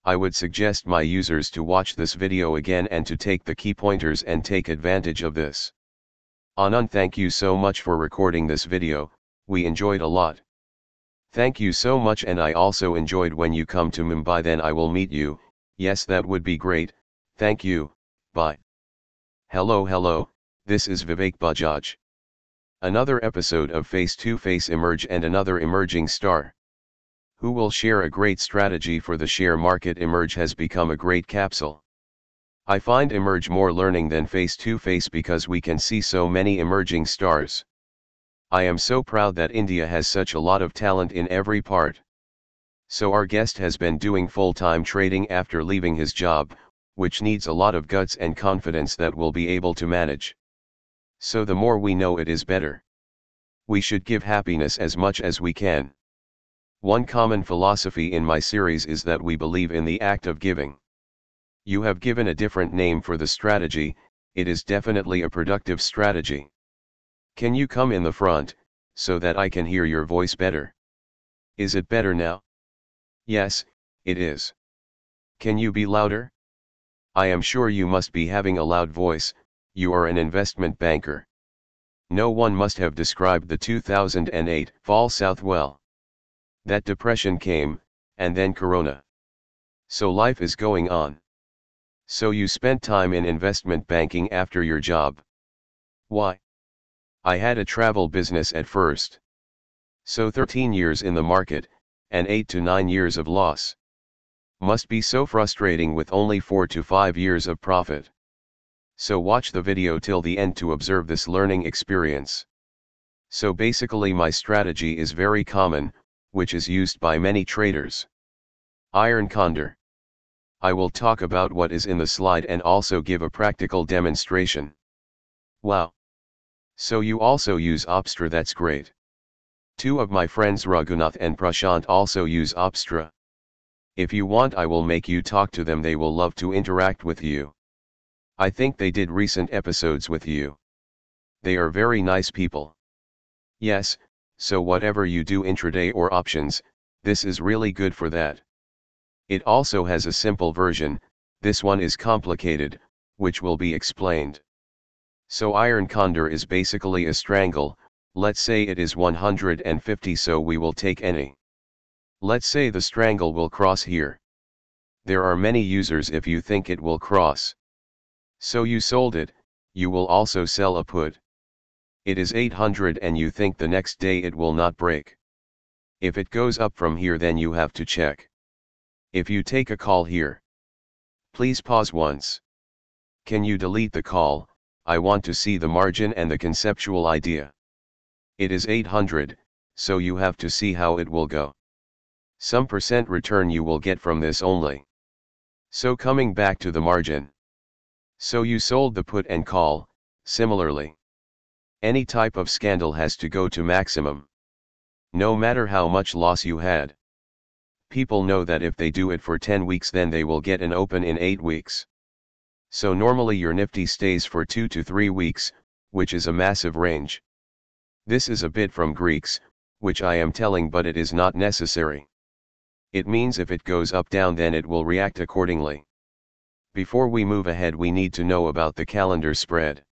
I would suggest my users to watch this video again and to take the key pointers and take advantage of this. Anand thank you so much for recording this video, we enjoyed a lot. Thank you so much and I also enjoyed when you come to Mumbai then I will meet you, yes that would be great, thank you, bye. Hello hello, this is Vivek Bajaj. Another episode of Face to Face Emerge and another emerging star. Who will share a great strategy for the share market emerge has become a great capsule. I find emerge more learning than face to face because we can see so many emerging stars. I am so proud that India has such a lot of talent in every part. So our guest has been doing full-time trading after leaving his job, which needs a lot of guts and confidence that we'll be able to manage. So the more we know it is better. We should give happiness as much as we can. One common philosophy in my series is that we believe in the act of giving. You have given a different name for the strategy, it is definitely a productive strategy. Can you come in the front, so that I can hear your voice better? Is it better now? Yes, it is. Can you be louder? I am sure you must be having a loud voice, you are an investment banker. No one must have described the 2008 fall south well. That depression came, and then corona. So life is going on. So you spent time in investment banking after your job. Why? I had a travel business at first. So 13 years in the market, and 8 to 9 years of loss. Must be so frustrating with only 4 to 5 years of profit. So watch the video till the end to observe this learning experience. So basically my strategy is very common, which is used by many traders. Iron Condor. I will talk about what is in the slide and also give a practical demonstration. Wow. So you also use Opstra that's great. Two of my friends Raghunath and Prashant also use Opstra. If you want I will make you talk to them they will love to interact with you. I think they did recent episodes with you. They are very nice people. Yes, so whatever you do intraday or options, this is really good for that. It also has a simple version, this one is complicated, which will be explained. So iron condor is basically a strangle, let's say it is 150 so we will take any. Let's say the strangle will cross here. There are many users if you think it will cross. So you sold it, you will also sell a put. It is 800 and you think the next day it will not break. If it goes up from here then you have to check. If you take a call here. Please pause once. Can you delete the call, I want to see the margin and the conceptual idea. It is 800, so you have to see how it will go. Some percent return you will get from this only. So coming back to the margin. So you sold the put and call, similarly. Any type of scandal has to go to maximum. No matter how much loss you had. People know that if they do it for 10 weeks then they will get an open in 8 weeks. So normally your Nifty stays for 2 to 3 weeks, which is a massive range. This is a bit from Greeks, which I am telling but it is not necessary. It means if it goes up down then it will react accordingly. Before we move ahead we need to know about the calendar spread.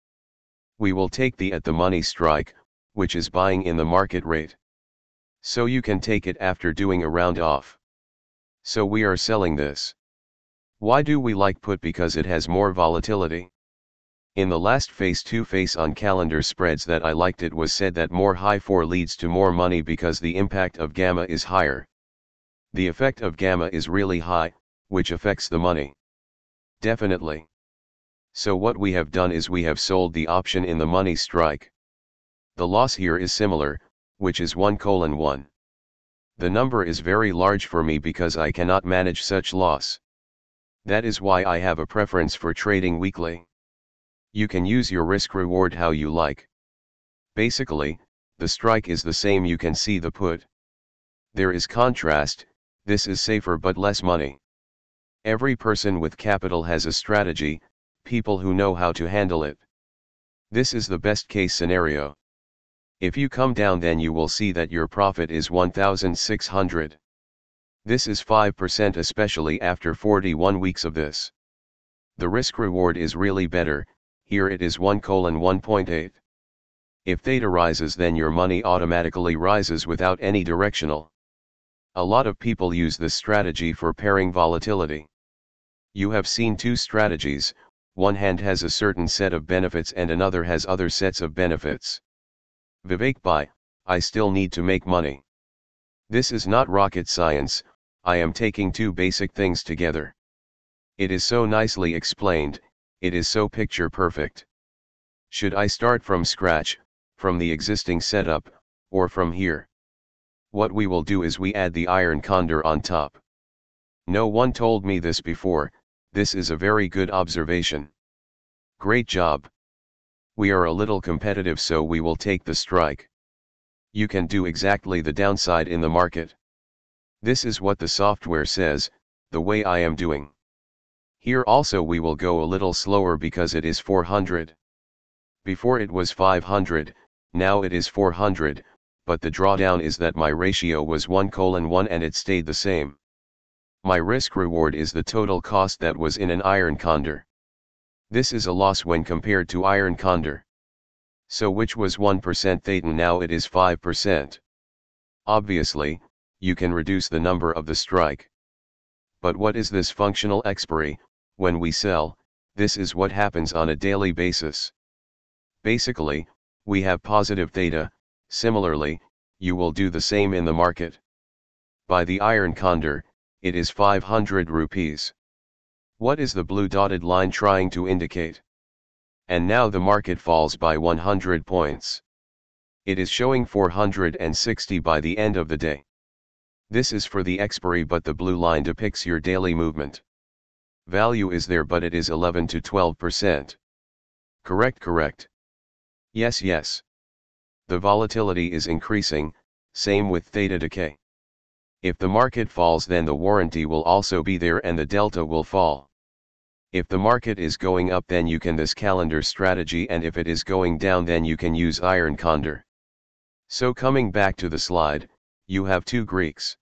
We will take the at the money strike, which is buying in the market rate. So you can take it after doing a round off. So we are selling this. Why do we like put because it has more volatility? In the last phase 2 face on calendar spreads that I liked it was said that more high 4 leads to more money because the impact of gamma is higher. The effect of gamma is really high, which affects the money. Definitely. So what we have done is we have sold the option in the money strike. The loss here is similar, which is 1 colon 1. The number is very large for me because I cannot manage such loss. That is why I have a preference for trading weekly. You can use your risk reward how you like. Basically, the strike is the same you can see the put. There is contrast, this is safer but less money. Every person with capital has a strategy, people who know how to handle it. This is the best case scenario. If you come down then you will see that your profit is 1600. This is 5% especially after 41 weeks of this. The risk reward is really better, here it is 1 colon 1.8. If theta rises then your money automatically rises without any directional. A lot of people use this strategy for pairing volatility. You have seen two strategies, one hand has a certain set of benefits and another has other sets of benefits. Vivek Bhai, I still need to make money. This is not rocket science, I am taking two basic things together. It is so nicely explained, it is so picture perfect. Should I start from scratch, from the existing setup, or from here? What we will do is we add the iron condor on top. No one told me this before, this is a very good observation. Great job. We are a little competitive so we will take the strike. You can do exactly the downside in the market. This is what the software says, the way I am doing. Here also we will go a little slower because it is 400. Before it was 500, now it is 400, but the drawdown is that my ratio was 1 colon 1 and it stayed the same. My risk reward is the total cost that was in an iron condor. This is a loss when compared to iron condor. So which was 1% theta now it is 5%. Obviously, you can reduce the number of the strike. But what is this functional expiry, when we sell, this is what happens on a daily basis. Basically, we have positive theta, similarly, you will do the same in the market. By the iron condor, it is 500 rupees. What is the blue dotted line trying to indicate? And now the market falls by 100 points. It is showing 460 by the end of the day. This is for the expiry but the blue line depicts your daily movement. Value is there but it is 11 to 12%. Correct correct. Yes yes. The volatility is increasing, same with theta decay. If the market falls then the warranty will also be there and the delta will fall. If the market is going up then you can this calendar strategy and if it is going down then you can use iron condor. So coming back to the slide, you have two Greeks.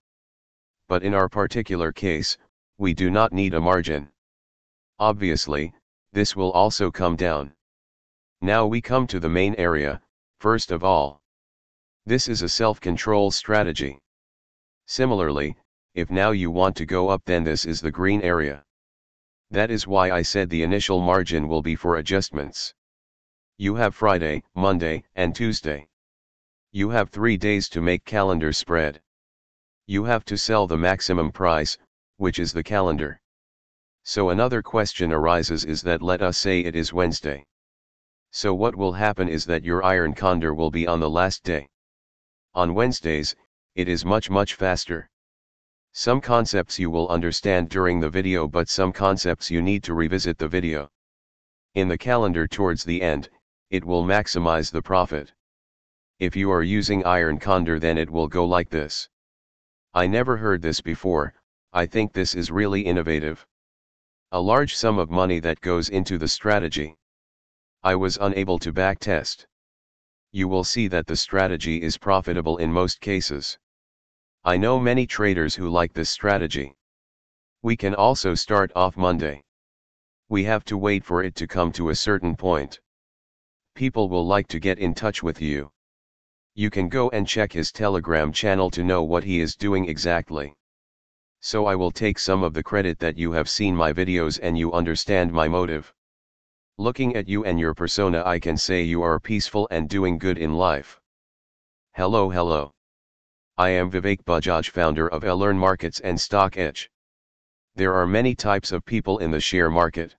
But in our particular case, we do not need a margin. Obviously, this will also come down. Now we come to the main area, first of all. This is a self-control strategy. Similarly, if now you want to go up then this is the green area. That is why I said the initial margin will be for adjustments. You have Friday, Monday, and Tuesday. You have three days to make calendar spread. You have to sell the maximum price, which is the calendar. So another question arises is that let us say it is Wednesday. So what will happen is that your iron condor will be on the last day. On Wednesdays, it is much much faster. Some concepts you will understand during the video but some concepts you need to revisit the video. In the calendar towards the end, it will maximize the profit. If you are using iron condor then it will go like this. I never heard this before, I think this is really innovative. A large sum of money that goes into the strategy. I was unable to backtest. You will see that the strategy is profitable in most cases. I know many traders who like this strategy. We can also start off Monday. We have to wait for it to come to a certain point. People will like to get in touch with you. You can go and check his Telegram channel to know what he is doing exactly. So I will take some of the credit that you have seen my videos and you understand my motive. Looking at you and your persona I can say you are peaceful and doing good in life. Hello hello. I am Vivek Bajaj founder of Learn Markets and Stock Edge. There are many types of people in the share market.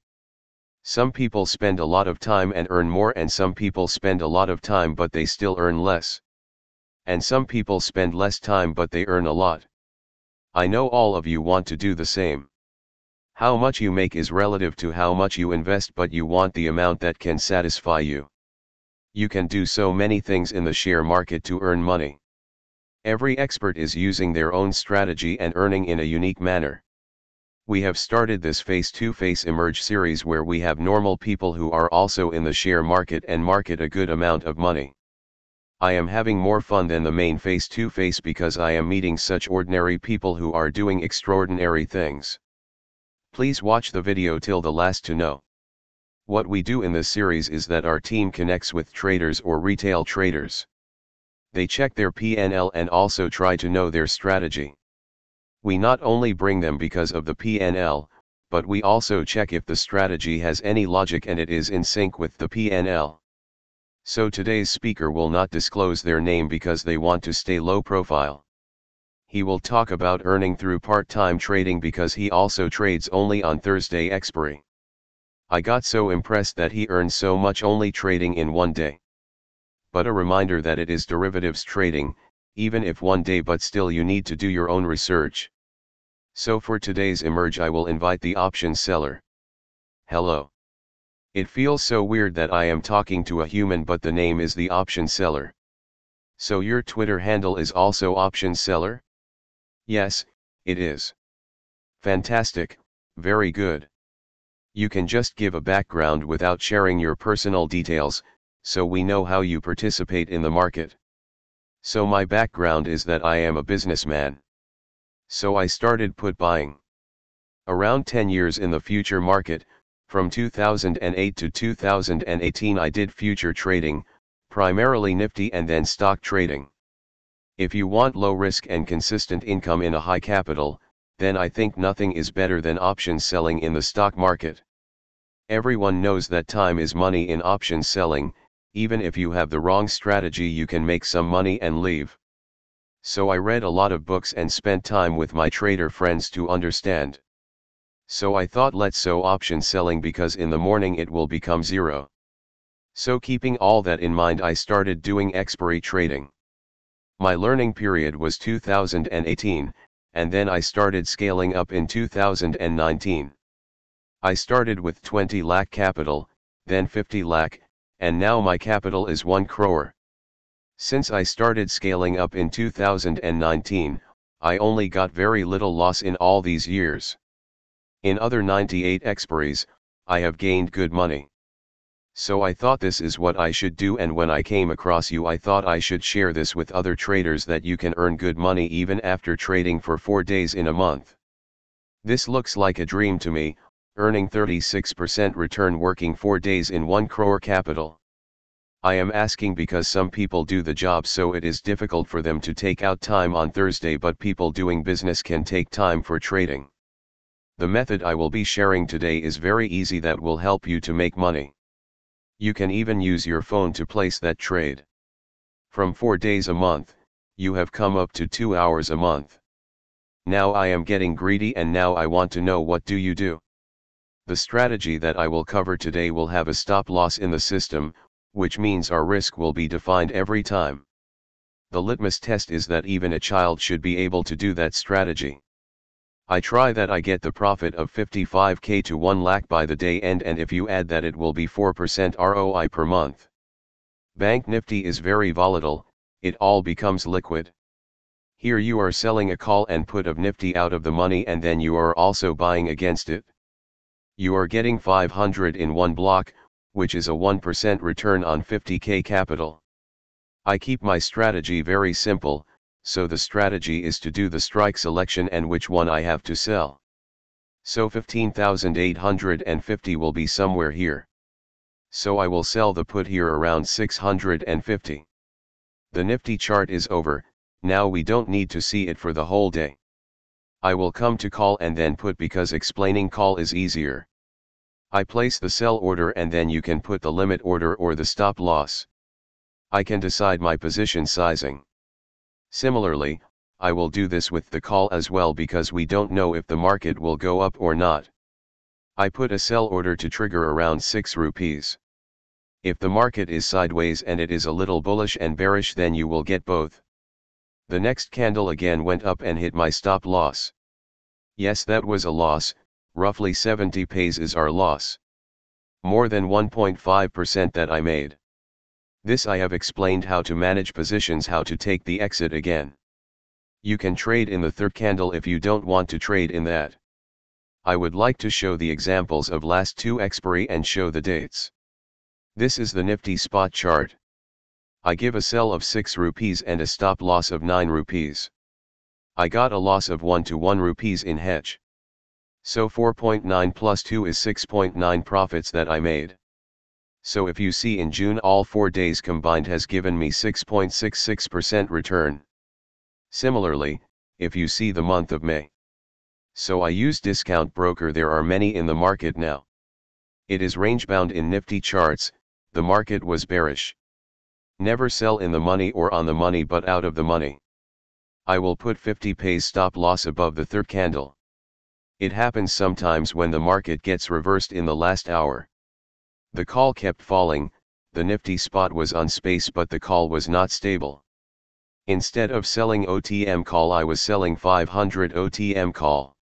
Some people spend a lot of time and earn more and some people spend a lot of time but they still earn less. And some people spend less time but they earn a lot. I know all of you want to do the same. How much you make is relative to how much you invest but you want the amount that can satisfy you. You can do so many things in the share market to earn money. Every expert is using their own strategy and earning in a unique manner. We have started this face-to-face emerge series where we have normal people who are also in the share market and market a good amount of money. I am having more fun than the main face-to-face because I am meeting such ordinary people who are doing extraordinary things. Please watch the video till the last to know. What we do in this series is that our team connects with traders or retail traders. They check their PNL and also try to know their strategy. We not only bring them because of the PNL, but we also check if the strategy has any logic and it is in sync with the PNL. So today's speaker will not disclose their name because they want to stay low profile he will talk about earning through part-time trading because he also trades only on Thursday expiry. I got so impressed that he earns so much only trading in one day. But a reminder that it is derivatives trading, even if one day but still you need to do your own research. So for today's emerge I will invite the option seller. Hello. It feels so weird that I am talking to a human but the name is the option seller. So your Twitter handle is also option seller? Yes, it is. Fantastic, very good. You can just give a background without sharing your personal details, so we know how you participate in the market. So my background is that I am a businessman. So I started put buying. Around 10 years in the future market, from 2008 to 2018 I did future trading, primarily Nifty and then stock trading. If you want low risk and consistent income in a high capital, then I think nothing is better than options selling in the stock market. Everyone knows that time is money in options selling, even if you have the wrong strategy you can make some money and leave. So I read a lot of books and spent time with my trader friends to understand. So I thought let's so option selling because in the morning it will become zero. So keeping all that in mind I started doing expiry trading. My learning period was 2018, and then I started scaling up in 2019. I started with 20 lakh capital, then 50 lakh, and now my capital is 1 crore. Since I started scaling up in 2019, I only got very little loss in all these years. In other 98 expiries, I have gained good money. So I thought this is what I should do and when I came across you I thought I should share this with other traders that you can earn good money even after trading for 4 days in a month. This looks like a dream to me, earning 36% return working 4 days in 1 crore capital. I am asking because some people do the job so it is difficult for them to take out time on Thursday but people doing business can take time for trading. The method I will be sharing today is very easy that will help you to make money. You can even use your phone to place that trade. From 4 days a month, you have come up to 2 hours a month. Now I am getting greedy and now I want to know what do you do. The strategy that I will cover today will have a stop loss in the system, which means our risk will be defined every time. The litmus test is that even a child should be able to do that strategy. I try that I get the profit of 55k to 1 lakh by the day end and if you add that it will be 4% ROI per month. Bank Nifty is very volatile, it all becomes liquid. Here you are selling a call and put of Nifty out of the money and then you are also buying against it. You are getting 500 in one block, which is a 1% return on 50k capital. I keep my strategy very simple, so the strategy is to do the strike selection and which one I have to sell. So 15,850 will be somewhere here. So I will sell the put here around 650. The Nifty chart is over, now we don't need to see it for the whole day. I will come to call and then put because explaining call is easier. I place the sell order and then you can put the limit order or the stop loss. I can decide my position sizing. Similarly, I will do this with the call as well because we don't know if the market will go up or not. I put a sell order to trigger around 6 rupees. If the market is sideways and it is a little bullish and bearish then you will get both. The next candle again went up and hit my stop loss. Yes that was a loss, roughly 70 paise is our loss. More than 1.5% that I made. This I have explained how to manage positions how to take the exit again. You can trade in the third candle if you don't want to trade in that. I would like to show the examples of last two expiry and show the dates. This is the Nifty spot chart. I give a sell of 6 rupees and a stop loss of 9 rupees. I got a loss of 1 to 1 rupees in hedge. So 4.9 plus 2 is 6.9 profits that I made. So if you see in June all 4 days combined has given me 6.66% return. Similarly, if you see the month of May. So I use discount broker there are many in the market now. It is range bound in nifty charts, the market was bearish. Never sell in the money or on the money but out of the money. I will put 50 paise stop loss above the third candle. It happens sometimes when the market gets reversed in the last hour. The call kept falling, the nifty spot was on space but the call was not stable. Instead of selling OTM call I was selling 500 OTM call.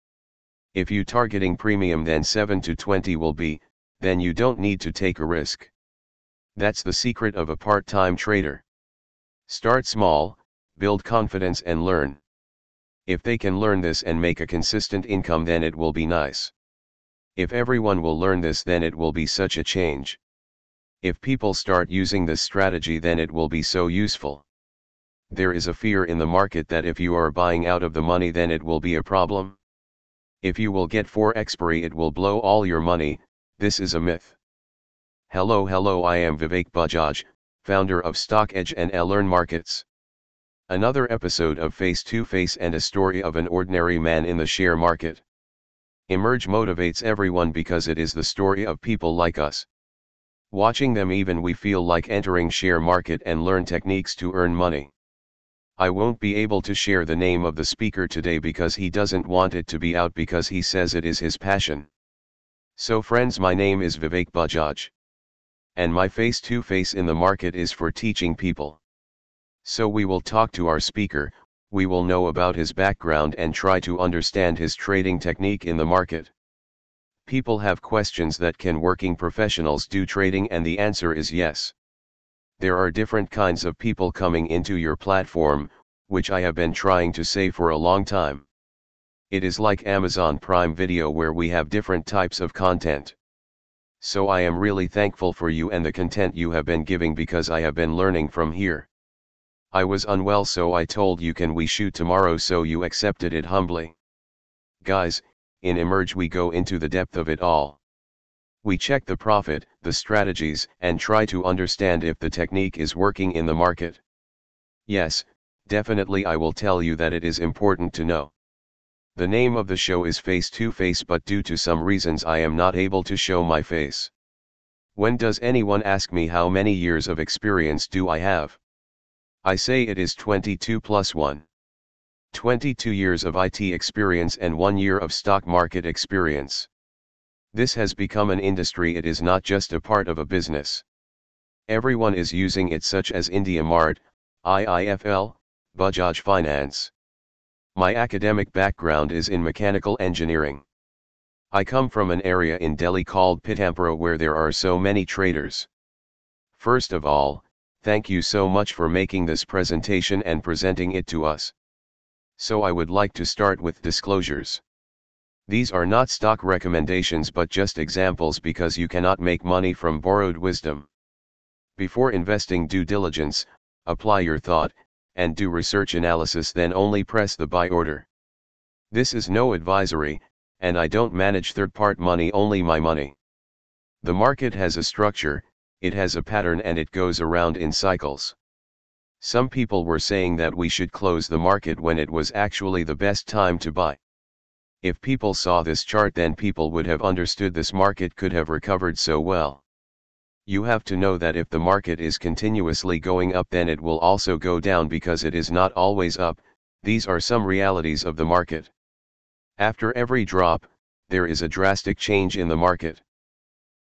If you targeting premium then 7 to 20 will be, then you don't need to take a risk. That's the secret of a part-time trader. Start small, build confidence and learn. If they can learn this and make a consistent income then it will be nice. If everyone will learn this then it will be such a change. If people start using this strategy then it will be so useful. There is a fear in the market that if you are buying out of the money then it will be a problem. If you will get 4 expiry it will blow all your money, this is a myth. Hello hello I am Vivek Bajaj, founder of Stock Edge and Learn Markets. Another episode of Face to Face and a story of an ordinary man in the share market. Emerge motivates everyone because it is the story of people like us. Watching them even we feel like entering share market and learn techniques to earn money. I won't be able to share the name of the speaker today because he doesn't want it to be out because he says it is his passion. So friends my name is Vivek Bajaj. And my face to face in the market is for teaching people. So we will talk to our speaker, we will know about his background and try to understand his trading technique in the market. People have questions that can working professionals do trading and the answer is yes. There are different kinds of people coming into your platform, which I have been trying to say for a long time. It is like Amazon Prime Video where we have different types of content. So I am really thankful for you and the content you have been giving because I have been learning from here. I was unwell so I told you can we shoot tomorrow so you accepted it humbly. Guys, in Emerge we go into the depth of it all. We check the profit, the strategies, and try to understand if the technique is working in the market. Yes, definitely I will tell you that it is important to know. The name of the show is Face to Face but due to some reasons I am not able to show my face. When does anyone ask me how many years of experience do I have? I say it is 22 plus 1. 22 years of IT experience and 1 year of stock market experience. This has become an industry it is not just a part of a business. Everyone is using it such as India Mart, IIFL, Bajaj Finance. My academic background is in mechanical engineering. I come from an area in Delhi called Pitampura where there are so many traders. First of all, thank you so much for making this presentation and presenting it to us. So I would like to start with disclosures. These are not stock recommendations but just examples because you cannot make money from borrowed wisdom. Before investing due diligence, apply your thought, and do research analysis then only press the buy order. This is no advisory, and I don't manage third part money only my money. The market has a structure, it has a pattern and it goes around in cycles. Some people were saying that we should close the market when it was actually the best time to buy. If people saw this chart then people would have understood this market could have recovered so well. You have to know that if the market is continuously going up then it will also go down because it is not always up, these are some realities of the market. After every drop, there is a drastic change in the market.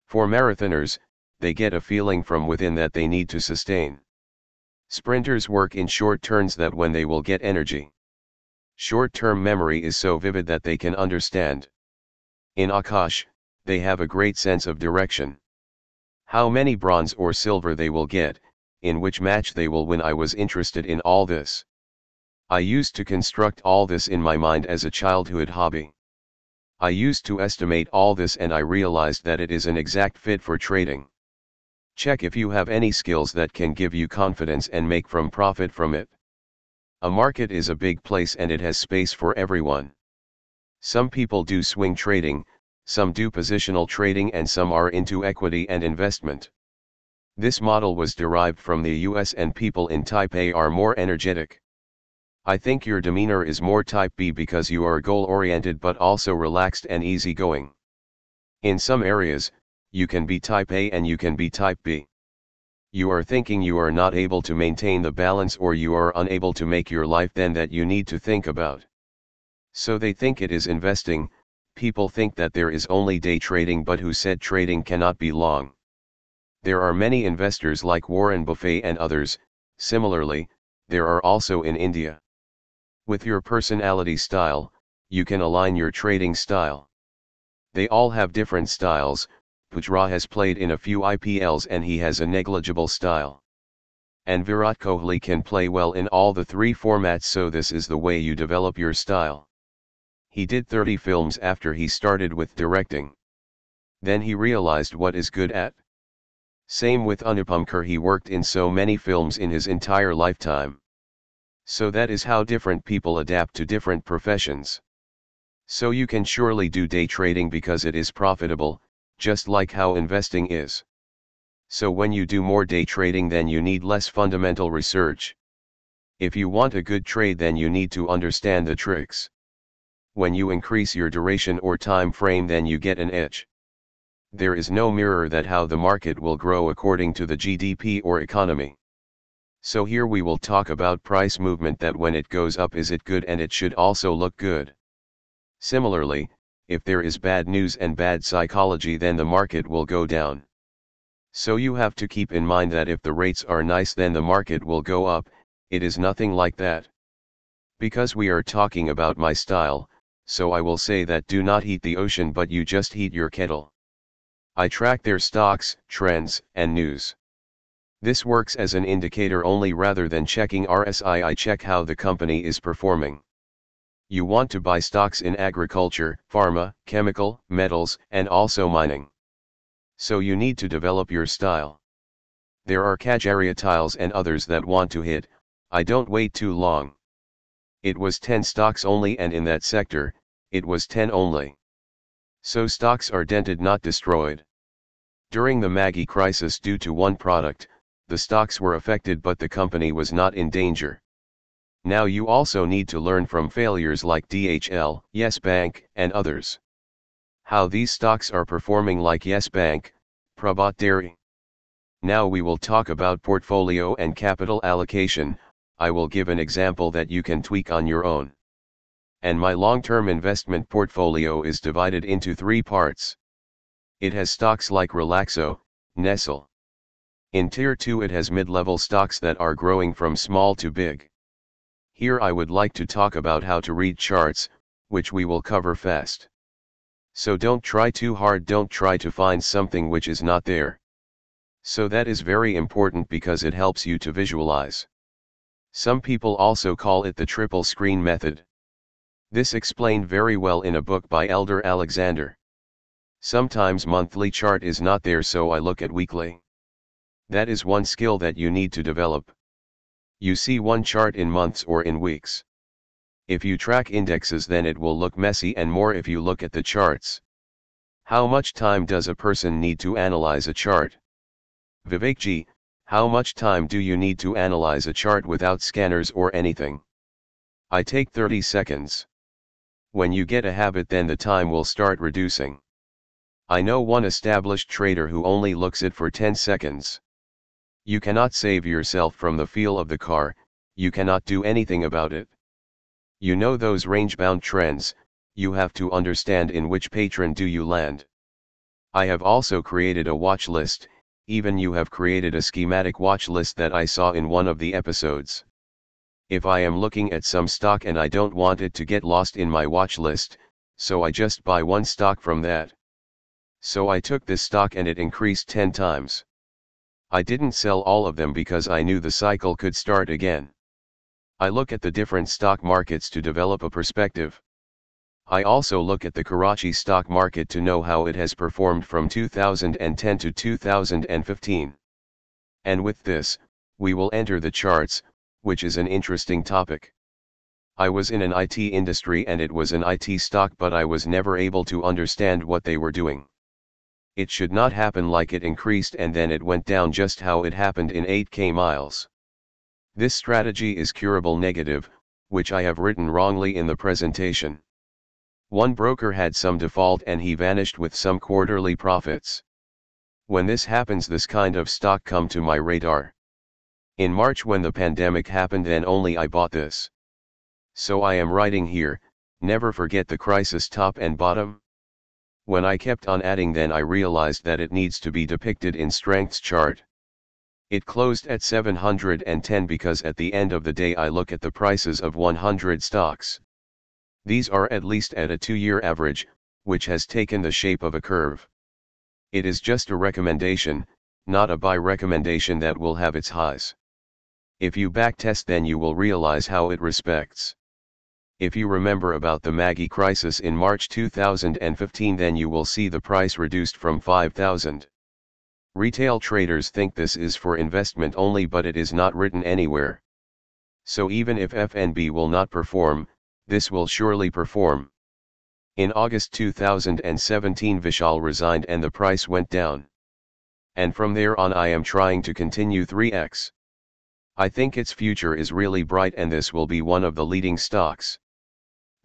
For marathoners, they get a feeling from within that they need to sustain. Sprinters work in short turns that when they will get energy. Short-term memory is so vivid that they can understand. In Akash, they have a great sense of direction. How many bronze or silver they will get, in which match they will win I was interested in all this. I used to construct all this in my mind as a childhood hobby. I used to estimate all this and I realized that it is an exact fit for trading. Check if you have any skills that can give you confidence and make from profit from it. A market is a big place and it has space for everyone. Some people do swing trading, some do positional trading and some are into equity and investment. This model was derived from the US and people in type A are more energetic. I think your demeanor is more type B because you are goal oriented but also relaxed and easygoing. In some areas, you can be type A and you can be type B you are thinking you are not able to maintain the balance or you are unable to make your life then that you need to think about. So they think it is investing, people think that there is only day trading but who said trading cannot be long. There are many investors like Warren Buffett and others, similarly, there are also in India. With your personality style, you can align your trading style. They all have different styles, Pujara has played in a few IPLs and he has a negligible style. And Virat Kohli can play well in all the three formats so this is the way you develop your style. He did 30 films after he started with directing. Then he realized what is good at. Same with Anupam Kher he worked in so many films in his entire lifetime. So that is how different people adapt to different professions. So you can surely do day trading because it is profitable, just like how investing is. So when you do more day trading then you need less fundamental research. If you want a good trade then you need to understand the tricks. When you increase your duration or time frame then you get an edge. There is no mirror that how the market will grow according to the GDP or economy. So here we will talk about price movement that when it goes up is it good and it should also look good. Similarly, if there is bad news and bad psychology then the market will go down. So you have to keep in mind that if the rates are nice then the market will go up, it is nothing like that. Because we are talking about my style, so I will say that do not heat the ocean but you just heat your kettle. I track their stocks, trends, and news. This works as an indicator only rather than checking RSI I check how the company is performing. You want to buy stocks in agriculture, pharma, chemical, metals, and also mining. So you need to develop your style. There are catch area tiles and others that want to hit, I don't wait too long. It was 10 stocks only and in that sector, it was 10 only. So stocks are dented not destroyed. During the Maggi crisis due to one product, the stocks were affected but the company was not in danger. Now you also need to learn from failures like DHL, Yes Bank, and others how these stocks are performing like Yes Bank, Prabhat Dairy. Now we will talk about portfolio and capital allocation, I will give an example that you can tweak on your own. And my long-term investment portfolio is divided into three parts. It has stocks like Relaxo, Nestle. In Tier 2 it has mid-level stocks that are growing from small to big. Here I would like to talk about how to read charts, which we will cover fast. So don't try too hard don't try to find something which is not there. So that is very important because it helps you to visualize. Some people also call it the triple screen method. This explained very well in a book by Elder Alexander. Sometimes monthly chart is not there so I look at weekly. That is one skill that you need to develop. You see one chart in months or in weeks. If you track indexes then it will look messy and more if you look at the charts. How much time does a person need to analyze a chart? Vivekji, how much time do you need to analyze a chart without scanners or anything? I take 30 seconds. When you get a habit then the time will start reducing. I know one established trader who only looks it for 10 seconds. You cannot save yourself from the feel of the car, you cannot do anything about it. You know those range-bound trends, you have to understand in which patron do you land. I have also created a watch list, even you have created a schematic watch list that I saw in one of the episodes. If I am looking at some stock and I don't want it to get lost in my watch list, so I just buy one stock from that. So I took this stock and it increased 10 times. I didn't sell all of them because I knew the cycle could start again. I look at the different stock markets to develop a perspective. I also look at the Karachi stock market to know how it has performed from 2010 to 2015. And with this, we will enter the charts, which is an interesting topic. I was in an IT industry and it was an IT stock but I was never able to understand what they were doing. It should not happen like it increased and then it went down just how it happened in 8k miles. This strategy is curable negative, which I have written wrongly in the presentation. One broker had some default and he vanished with some quarterly profits. When this happens this kind of stock come to my radar. In March when the pandemic happened then only I bought this. So I am writing here, never forget the crisis top and bottom. When I kept on adding then I realized that it needs to be depicted in strengths chart. It closed at 710 because at the end of the day I look at the prices of 100 stocks. These are at least at a two-year average, which has taken the shape of a curve. It is just a recommendation, not a buy recommendation that will have its highs. If you backtest then you will realize how it respects. If you remember about the Maggi crisis in March 2015 then you will see the price reduced from 5000. Retail traders think this is for investment only but it is not written anywhere. So even if FNB will not perform, this will surely perform. In August 2017 Vishal resigned and the price went down. And from there on I am trying to continue 3x. I think its future is really bright and this will be one of the leading stocks.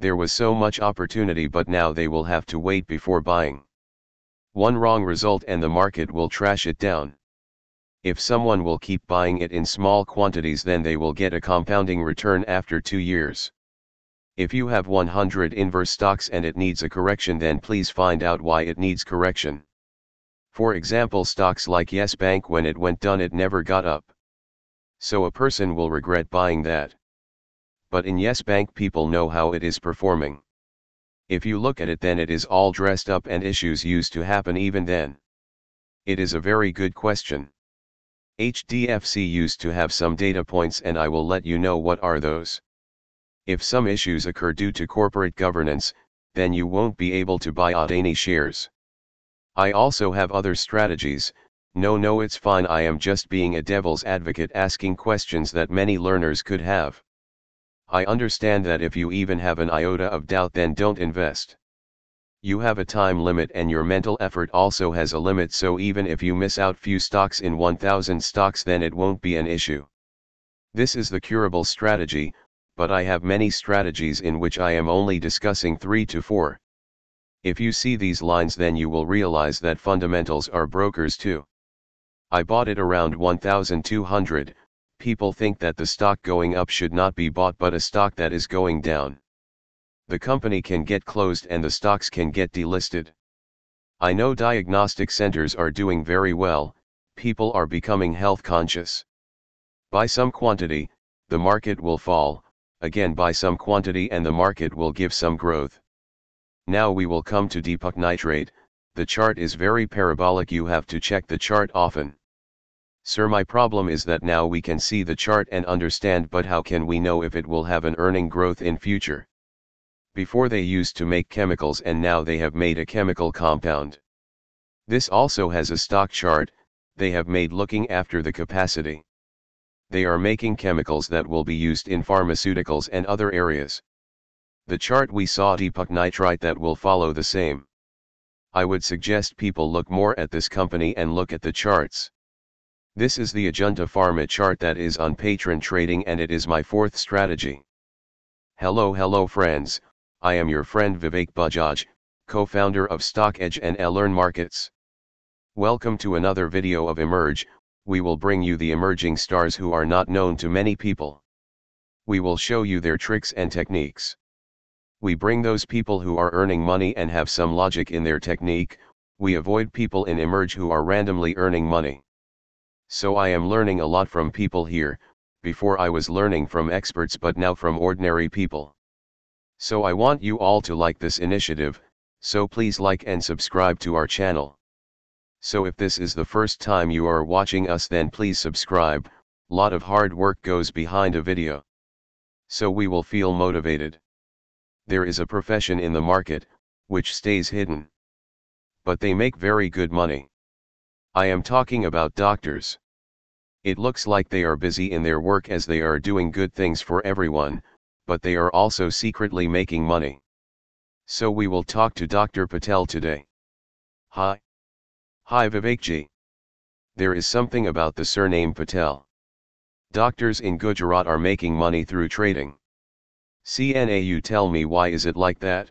There was so much opportunity but now they will have to wait before buying. One wrong result and the market will trash it down. If someone will keep buying it in small quantities then they will get a compounding return after 2 years. If you have 100 inverse stocks and it needs a correction then please find out why it needs correction. For example stocks like Yes Bank when it went down it never got up. So a person will regret buying that but in Yes Bank people know how it is performing. If you look at it then it is all dressed up and issues used to happen even then. It is a very good question. HDFC used to have some data points and I will let you know what are those. If some issues occur due to corporate governance, then you won't be able to buy out any shares. I also have other strategies, no no it's fine I am just being a devil's advocate asking questions that many learners could have. I understand that if you even have an iota of doubt then don't invest. You have a time limit and your mental effort also has a limit so even if you miss out few stocks in 1000 stocks then it won't be an issue. This is the curable strategy, but I have many strategies in which I am only discussing 3 to 4. If you see these lines then you will realize that fundamentals are brokers too. I bought it around 1200, people think that the stock going up should not be bought but a stock that is going down. The company can get closed and the stocks can get delisted. I know diagnostic centers are doing very well, people are becoming health conscious. By some quantity, the market will fall, again by some quantity and the market will give some growth. Now we will come to Deepak Nitrite, the chart is very parabolic you have to check the chart often. Sir my problem is that now we can see the chart and understand but how can we know if it will have an earning growth in future? Before they used to make chemicals and now they have made a chemical compound. This also has a stock chart, they have made looking after the capacity. They are making chemicals that will be used in pharmaceuticals and other areas. The chart we saw Deepak Nitrite that will follow the same. I would suggest people look more at this company and look at the charts. This is the Ajanta Pharma chart that is on Patron Trading and it is my fourth strategy. Hello hello friends, I am your friend Vivek Bajaj, co-founder of StockEdge and Learn Markets. Welcome to another video of Emerge, we will bring you the emerging stars who are not known to many people. We will show you their tricks and techniques. We bring those people who are earning money and have some logic in their technique, we avoid people in Emerge who are randomly earning money. So I am learning a lot from people here, before I was learning from experts but now from ordinary people. So I want you all to like this initiative, so please like and subscribe to our channel. So if this is the first time you are watching us then please subscribe, lot of hard work goes behind a video. So we will feel motivated. There is a profession in the market, which stays hidden. But they make very good money. I am talking about doctors. It looks like they are busy in their work as they are doing good things for everyone, but they are also secretly making money. So we will talk to Dr. Patel today. Hi. Hi Vivekji. There is something about the surname Patel. Doctors in Gujarat are making money through trading. CNA you tell me why is it like that?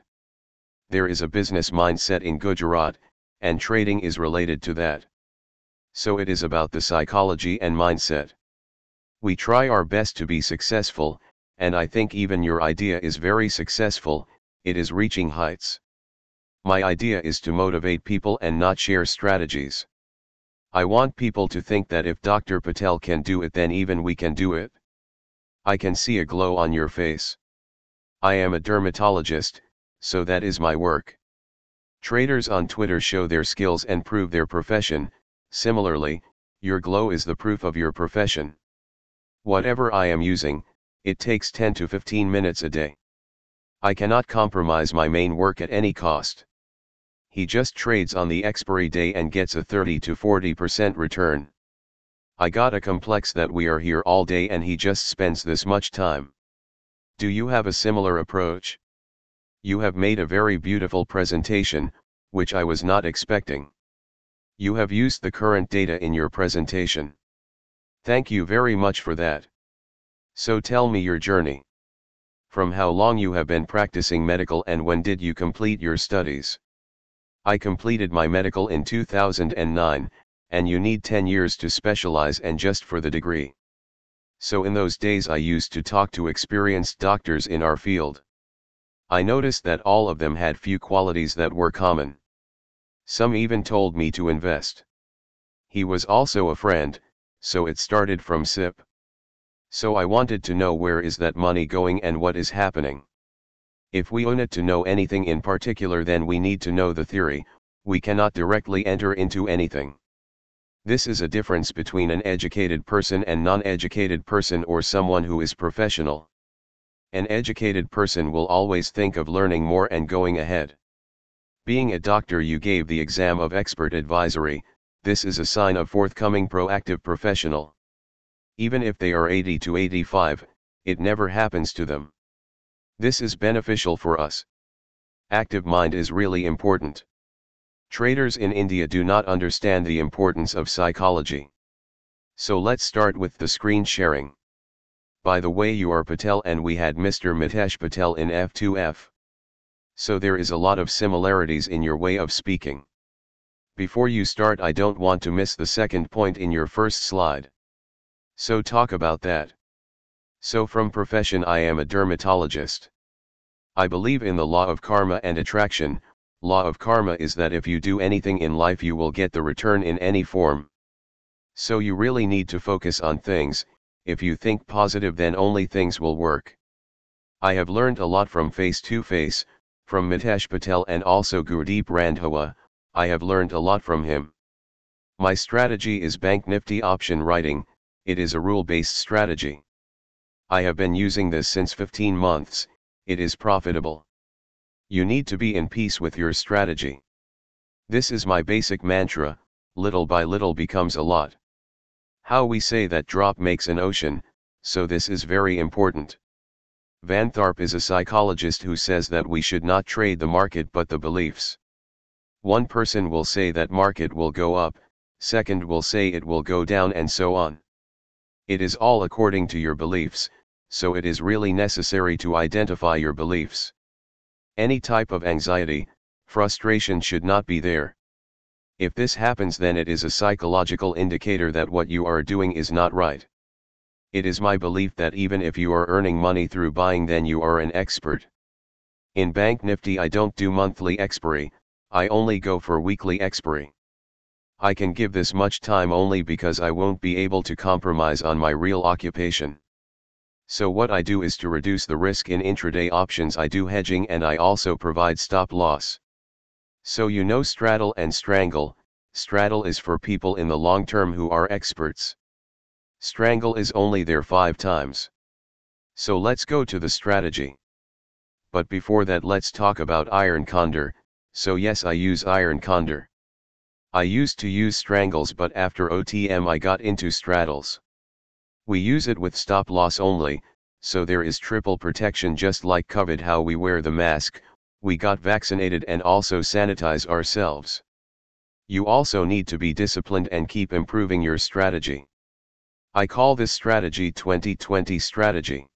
There is a business mindset in Gujarat, and trading is related to that so it is about the psychology and mindset. We try our best to be successful, and I think even your idea is very successful, it is reaching heights. My idea is to motivate people and not share strategies. I want people to think that if Dr. Patel can do it then even we can do it. I can see a glow on your face. I am a dermatologist, so that is my work. Traders on Twitter show their skills and prove their profession, Similarly, your glow is the proof of your profession. Whatever I am using, it takes 10 to 15 minutes a day. I cannot compromise my main work at any cost. He just trades on the expiry day and gets a 30 to 40% return. I got a complex that we are here all day and he just spends this much time. Do you have a similar approach? You have made a very beautiful presentation, which I was not expecting. You have used the current data in your presentation. Thank you very much for that. So tell me your journey. From how long you have been practicing medical and when did you complete your studies? I completed my medical in 2009, and you need 10 years to specialize and just for the degree. So in those days I used to talk to experienced doctors in our field. I noticed that all of them had few qualities that were common. Some even told me to invest. He was also a friend, so it started from SIP. So I wanted to know where is that money going and what is happening. If we own it to know anything in particular then we need to know the theory, we cannot directly enter into anything. This is a difference between an educated person and non-educated person or someone who is professional. An educated person will always think of learning more and going ahead. Being a doctor you gave the exam of expert advisory, this is a sign of forthcoming proactive professional. Even if they are 80 to 85, it never happens to them. This is beneficial for us. Active mind is really important. Traders in India do not understand the importance of psychology. So let's start with the screen sharing. By the way you are Patel and we had Mr. Mitesh Patel in F2F. So there is a lot of similarities in your way of speaking. Before you start I don't want to miss the second point in your first slide. So talk about that. So from profession I am a dermatologist. I believe in the law of karma and attraction, law of karma is that if you do anything in life you will get the return in any form. So you really need to focus on things, if you think positive then only things will work. I have learned a lot from face to face, from Mitesh Patel and also Gurdeep Randhawa, I have learned a lot from him. My strategy is Bank Nifty option writing, it is a rule-based strategy. I have been using this since 15 months, it is profitable. You need to be in peace with your strategy. This is my basic mantra, little by little becomes a lot. How we say that drop makes an ocean, so this is very important. Van Tharp is a psychologist who says that we should not trade the market but the beliefs. One person will say that market will go up, second will say it will go down and so on. It is all according to your beliefs, so it is really necessary to identify your beliefs. Any type of anxiety, frustration should not be there. If this happens then it is a psychological indicator that what you are doing is not right. It is my belief that even if you are earning money through buying then you are an expert. In Bank Nifty I don't do monthly expiry, I only go for weekly expiry. I can give this much time only because I won't be able to compromise on my real occupation. So what I do is to reduce the risk in intraday options I do hedging and I also provide stop loss. So you know straddle and strangle, straddle is for people in the long term who are experts. Strangle is only there 5 times. So let's go to the strategy. But before that let's talk about iron condor, so yes I use iron condor. I used to use strangles but after OTM I got into straddles. We use it with stop loss only, so there is triple protection just like COVID how we wear the mask, we got vaccinated and also sanitize ourselves. You also need to be disciplined and keep improving your strategy. I call this strategy 2020 strategy.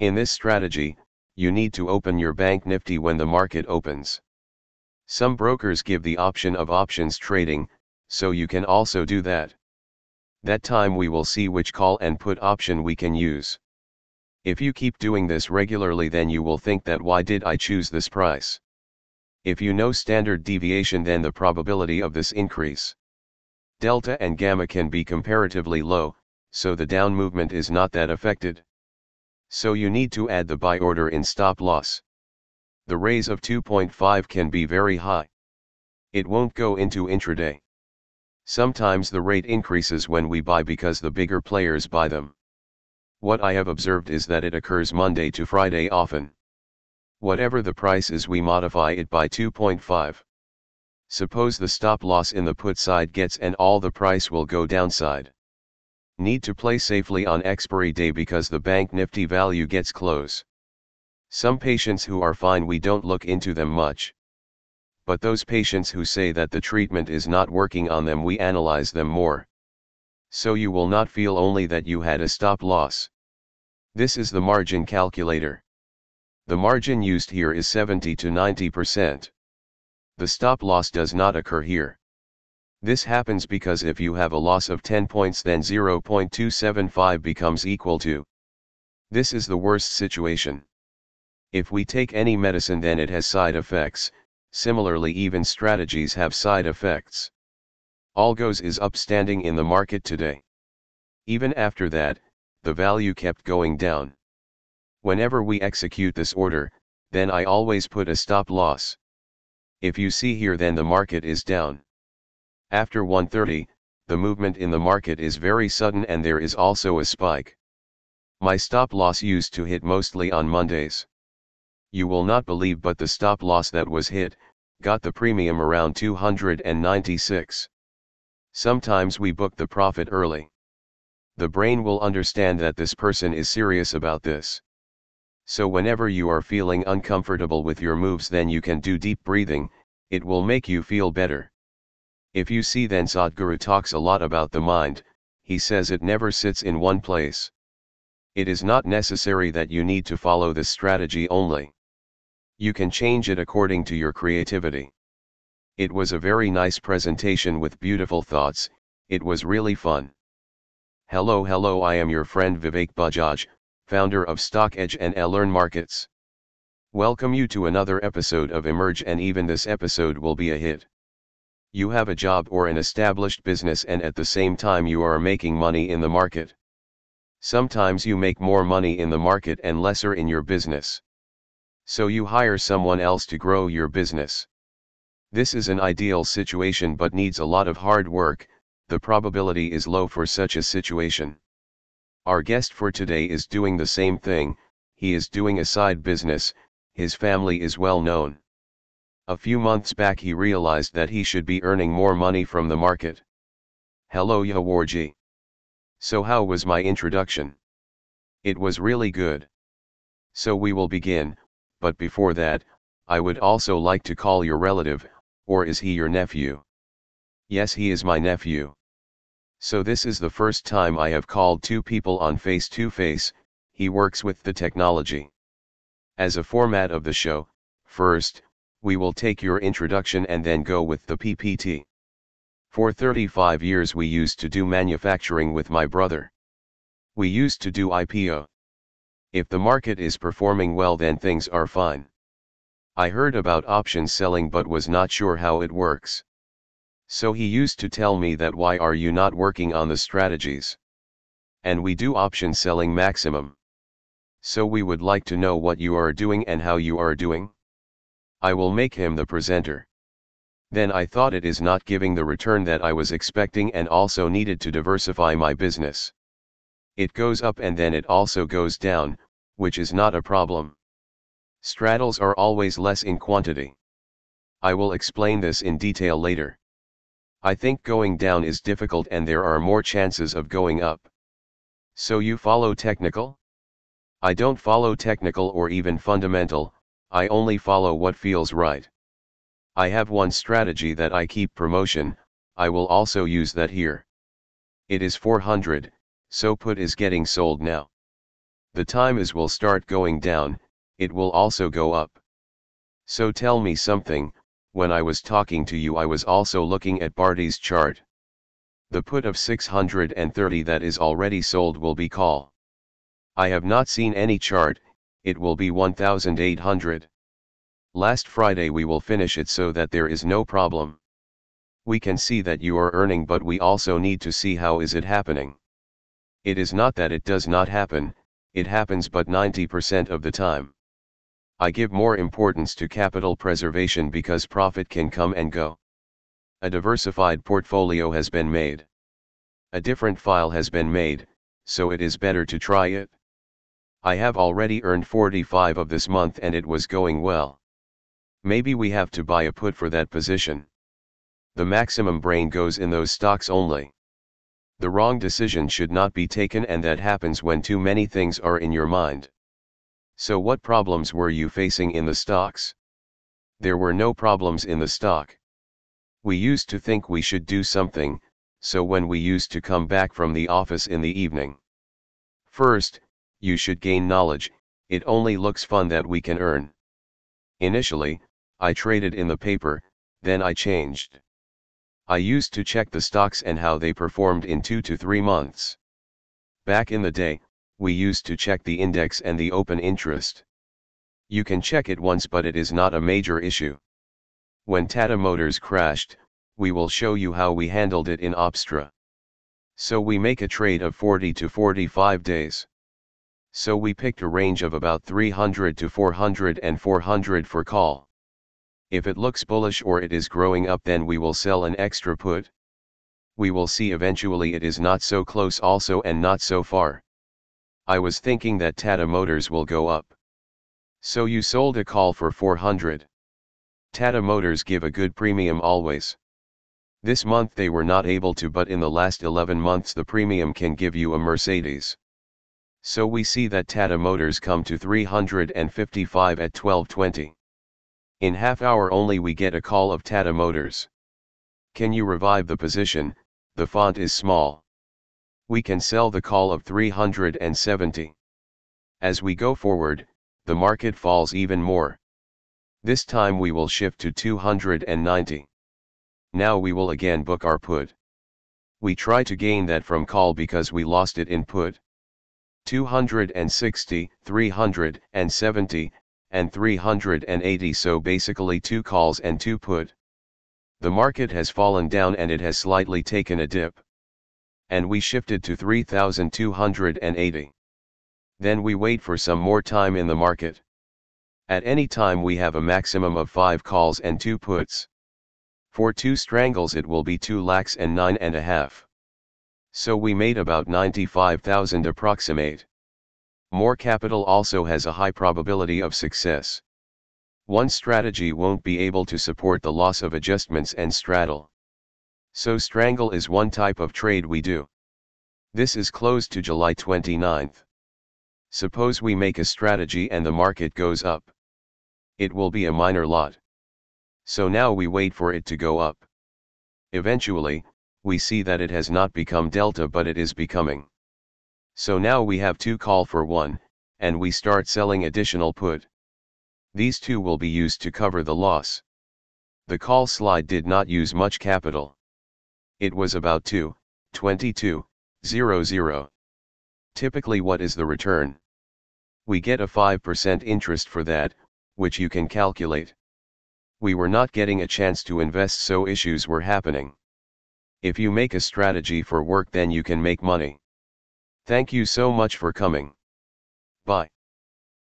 In this strategy, you need to open your bank nifty when the market opens. Some brokers give the option of options trading, so you can also do that. That time we will see which call and put option we can use. If you keep doing this regularly then you will think that why did I choose this price? If you know standard deviation then the probability of this increase. Delta and gamma can be comparatively low, so the down movement is not that affected. So you need to add the buy order in stop loss the raise of 2.5 can be very high. It won't go into intraday. Sometimes the rate increases when we buy because the bigger players buy them. What I have observed is that it occurs Monday to Friday often. Whatever the price is we modify it by 2.5. Suppose the stop loss in the put side gets and all the price will go downside. Need to play safely on expiry day because the bank nifty value gets close. Some patients who are fine we don't look into them much. But those patients who say that the treatment is not working on them we analyze them more. So you will not feel only that you had a stop loss. This is the margin calculator. The margin used here is 70 to 90%. The stop loss does not occur here. This happens because if you have a loss of 10 points then 0.275 becomes equal to. This is the worst situation. If we take any medicine then it has side effects, similarly even strategies have side effects. Algos is upstanding in the market today. Even after that, the value kept going down. Whenever we execute this order, then I always put a stop loss. If you see here then the market is down. After 130, the movement in the market is very sudden and there is also a spike. My stop loss used to hit mostly on Mondays. You will not believe but the stop loss that was hit, got the premium around 296. Sometimes we book the profit early. The brain will understand that this person is serious about this. So whenever you are feeling uncomfortable with your moves then you can do deep breathing, it will make you feel better. If you see then Sadhguru talks a lot about the mind, he says it never sits in one place. It is not necessary that you need to follow this strategy only. You can change it according to your creativity. It was a very nice presentation with beautiful thoughts, it was really fun. Hello hello I am your friend Vivek Bajaj, founder of StockEdge and Learn Markets. Welcome you to another episode of Emerge and even this episode will be a hit. You have a job or an established business and at the same time you are making money in the market. Sometimes you make more money in the market and lesser in your business. So you hire someone else to grow your business. This is an ideal situation but needs a lot of hard work, the probability is low for such a situation. Our guest for today is doing the same thing, he is doing a side business, his family is well known. A few months back he realized that he should be earning more money from the market. Hello Yawarji. So how was my introduction? It was really good. So we will begin, but before that, I would also like to call your relative, or is he your nephew? Yes he is my nephew. So this is the first time I have called two people on face to face, he works with the technology. As a format of the show, first, we will take your introduction and then go with the PPT. For 35 years we used to do manufacturing with my brother. We used to do IPO. If the market is performing well then things are fine. I heard about options selling but was not sure how it works. So he used to tell me that why are you not working on the strategies? And we do option selling maximum. So we would like to know what you are doing and how you are doing. I will make him the presenter. Then I thought it is not giving the return that I was expecting and also needed to diversify my business. It goes up and then it also goes down, which is not a problem. Straddles are always less in quantity. I will explain this in detail later. I think going down is difficult and there are more chances of going up. So you follow technical? I don't follow technical or even fundamental, I only follow what feels right. I have one strategy that I keep promotion, I will also use that here. It is 400, so put is getting sold now. The time is will start going down, it will also go up. So tell me something, when I was talking to you I was also looking at Bharti's chart. The put of 630 that is already sold will be call. I have not seen any chart, it will be 1800. Last Friday we will finish it so that there is no problem. We can see that you are earning but we also need to see how is it happening. It is not that it does not happen, it happens but 90% of the time. I give more importance to capital preservation because profit can come and go. A diversified portfolio has been made. A different file has been made, so it is better to try it. I have already earned 45 of this month and it was going well. Maybe we have to buy a put for that position. The maximum brain goes in those stocks only. The wrong decision should not be taken and that happens when too many things are in your mind. So what problems were you facing in the stocks? There were no problems in the stock. We used to think we should do something, so when we used to come back from the office in the evening. First, you should gain knowledge, it only looks fun that we can earn. Initially, I traded in the paper, then I changed. I used to check the stocks and how they performed in 2 to 3 months. Back in the day, we used to check the index and the open interest. You can check it once but it is not a major issue. When Tata Motors crashed, we will show you how we handled it in Opstra. So we make a trade of 40 to 45 days. So we picked a range of about 300 to 400 and 400 for call. If it looks bullish or it is growing up then we will sell an extra put. We will see eventually it is not so close also and not so far. I was thinking that Tata Motors will go up. So you sold a call for 400. Tata Motors give a good premium always. This month they were not able to but in the last 11 months the premium can give you a Mercedes. So we see that Tata Motors come to 355 at 1220. In half hour only we get a call of Tata Motors. Can you revive the position, the font is small. We can sell the call of 370. As we go forward, the market falls even more. This time we will shift to 290. Now we will again book our put. We try to gain that from call because we lost it in put. 260, 370, and 380 so basically two calls and two put. The market has fallen down and it has slightly taken a dip and we shifted to 3280. Then we wait for some more time in the market. At any time we have a maximum of 5 calls and 2 puts. For 2 strangles it will be 2 lakhs and 9 and a half. So we made about 95,000 approximate. More capital also has a high probability of success. One strategy won't be able to support the loss of adjustments and straddle. So strangle is one type of trade we do. This is closed to July 29th. Suppose we make a strategy and the market goes up. It will be a minor lot. So now we wait for it to go up. Eventually, we see that it has not become delta but it is becoming. So now we have two call for one, and we start selling additional put. These two will be used to cover the loss. The call slide did not use much capital. It was about 2, 22, 00. Typically what is the return? We get a 5% interest for that, which you can calculate. We were not getting a chance to invest so issues were happening. If you make a strategy for work then you can make money. Thank you so much for coming. Bye.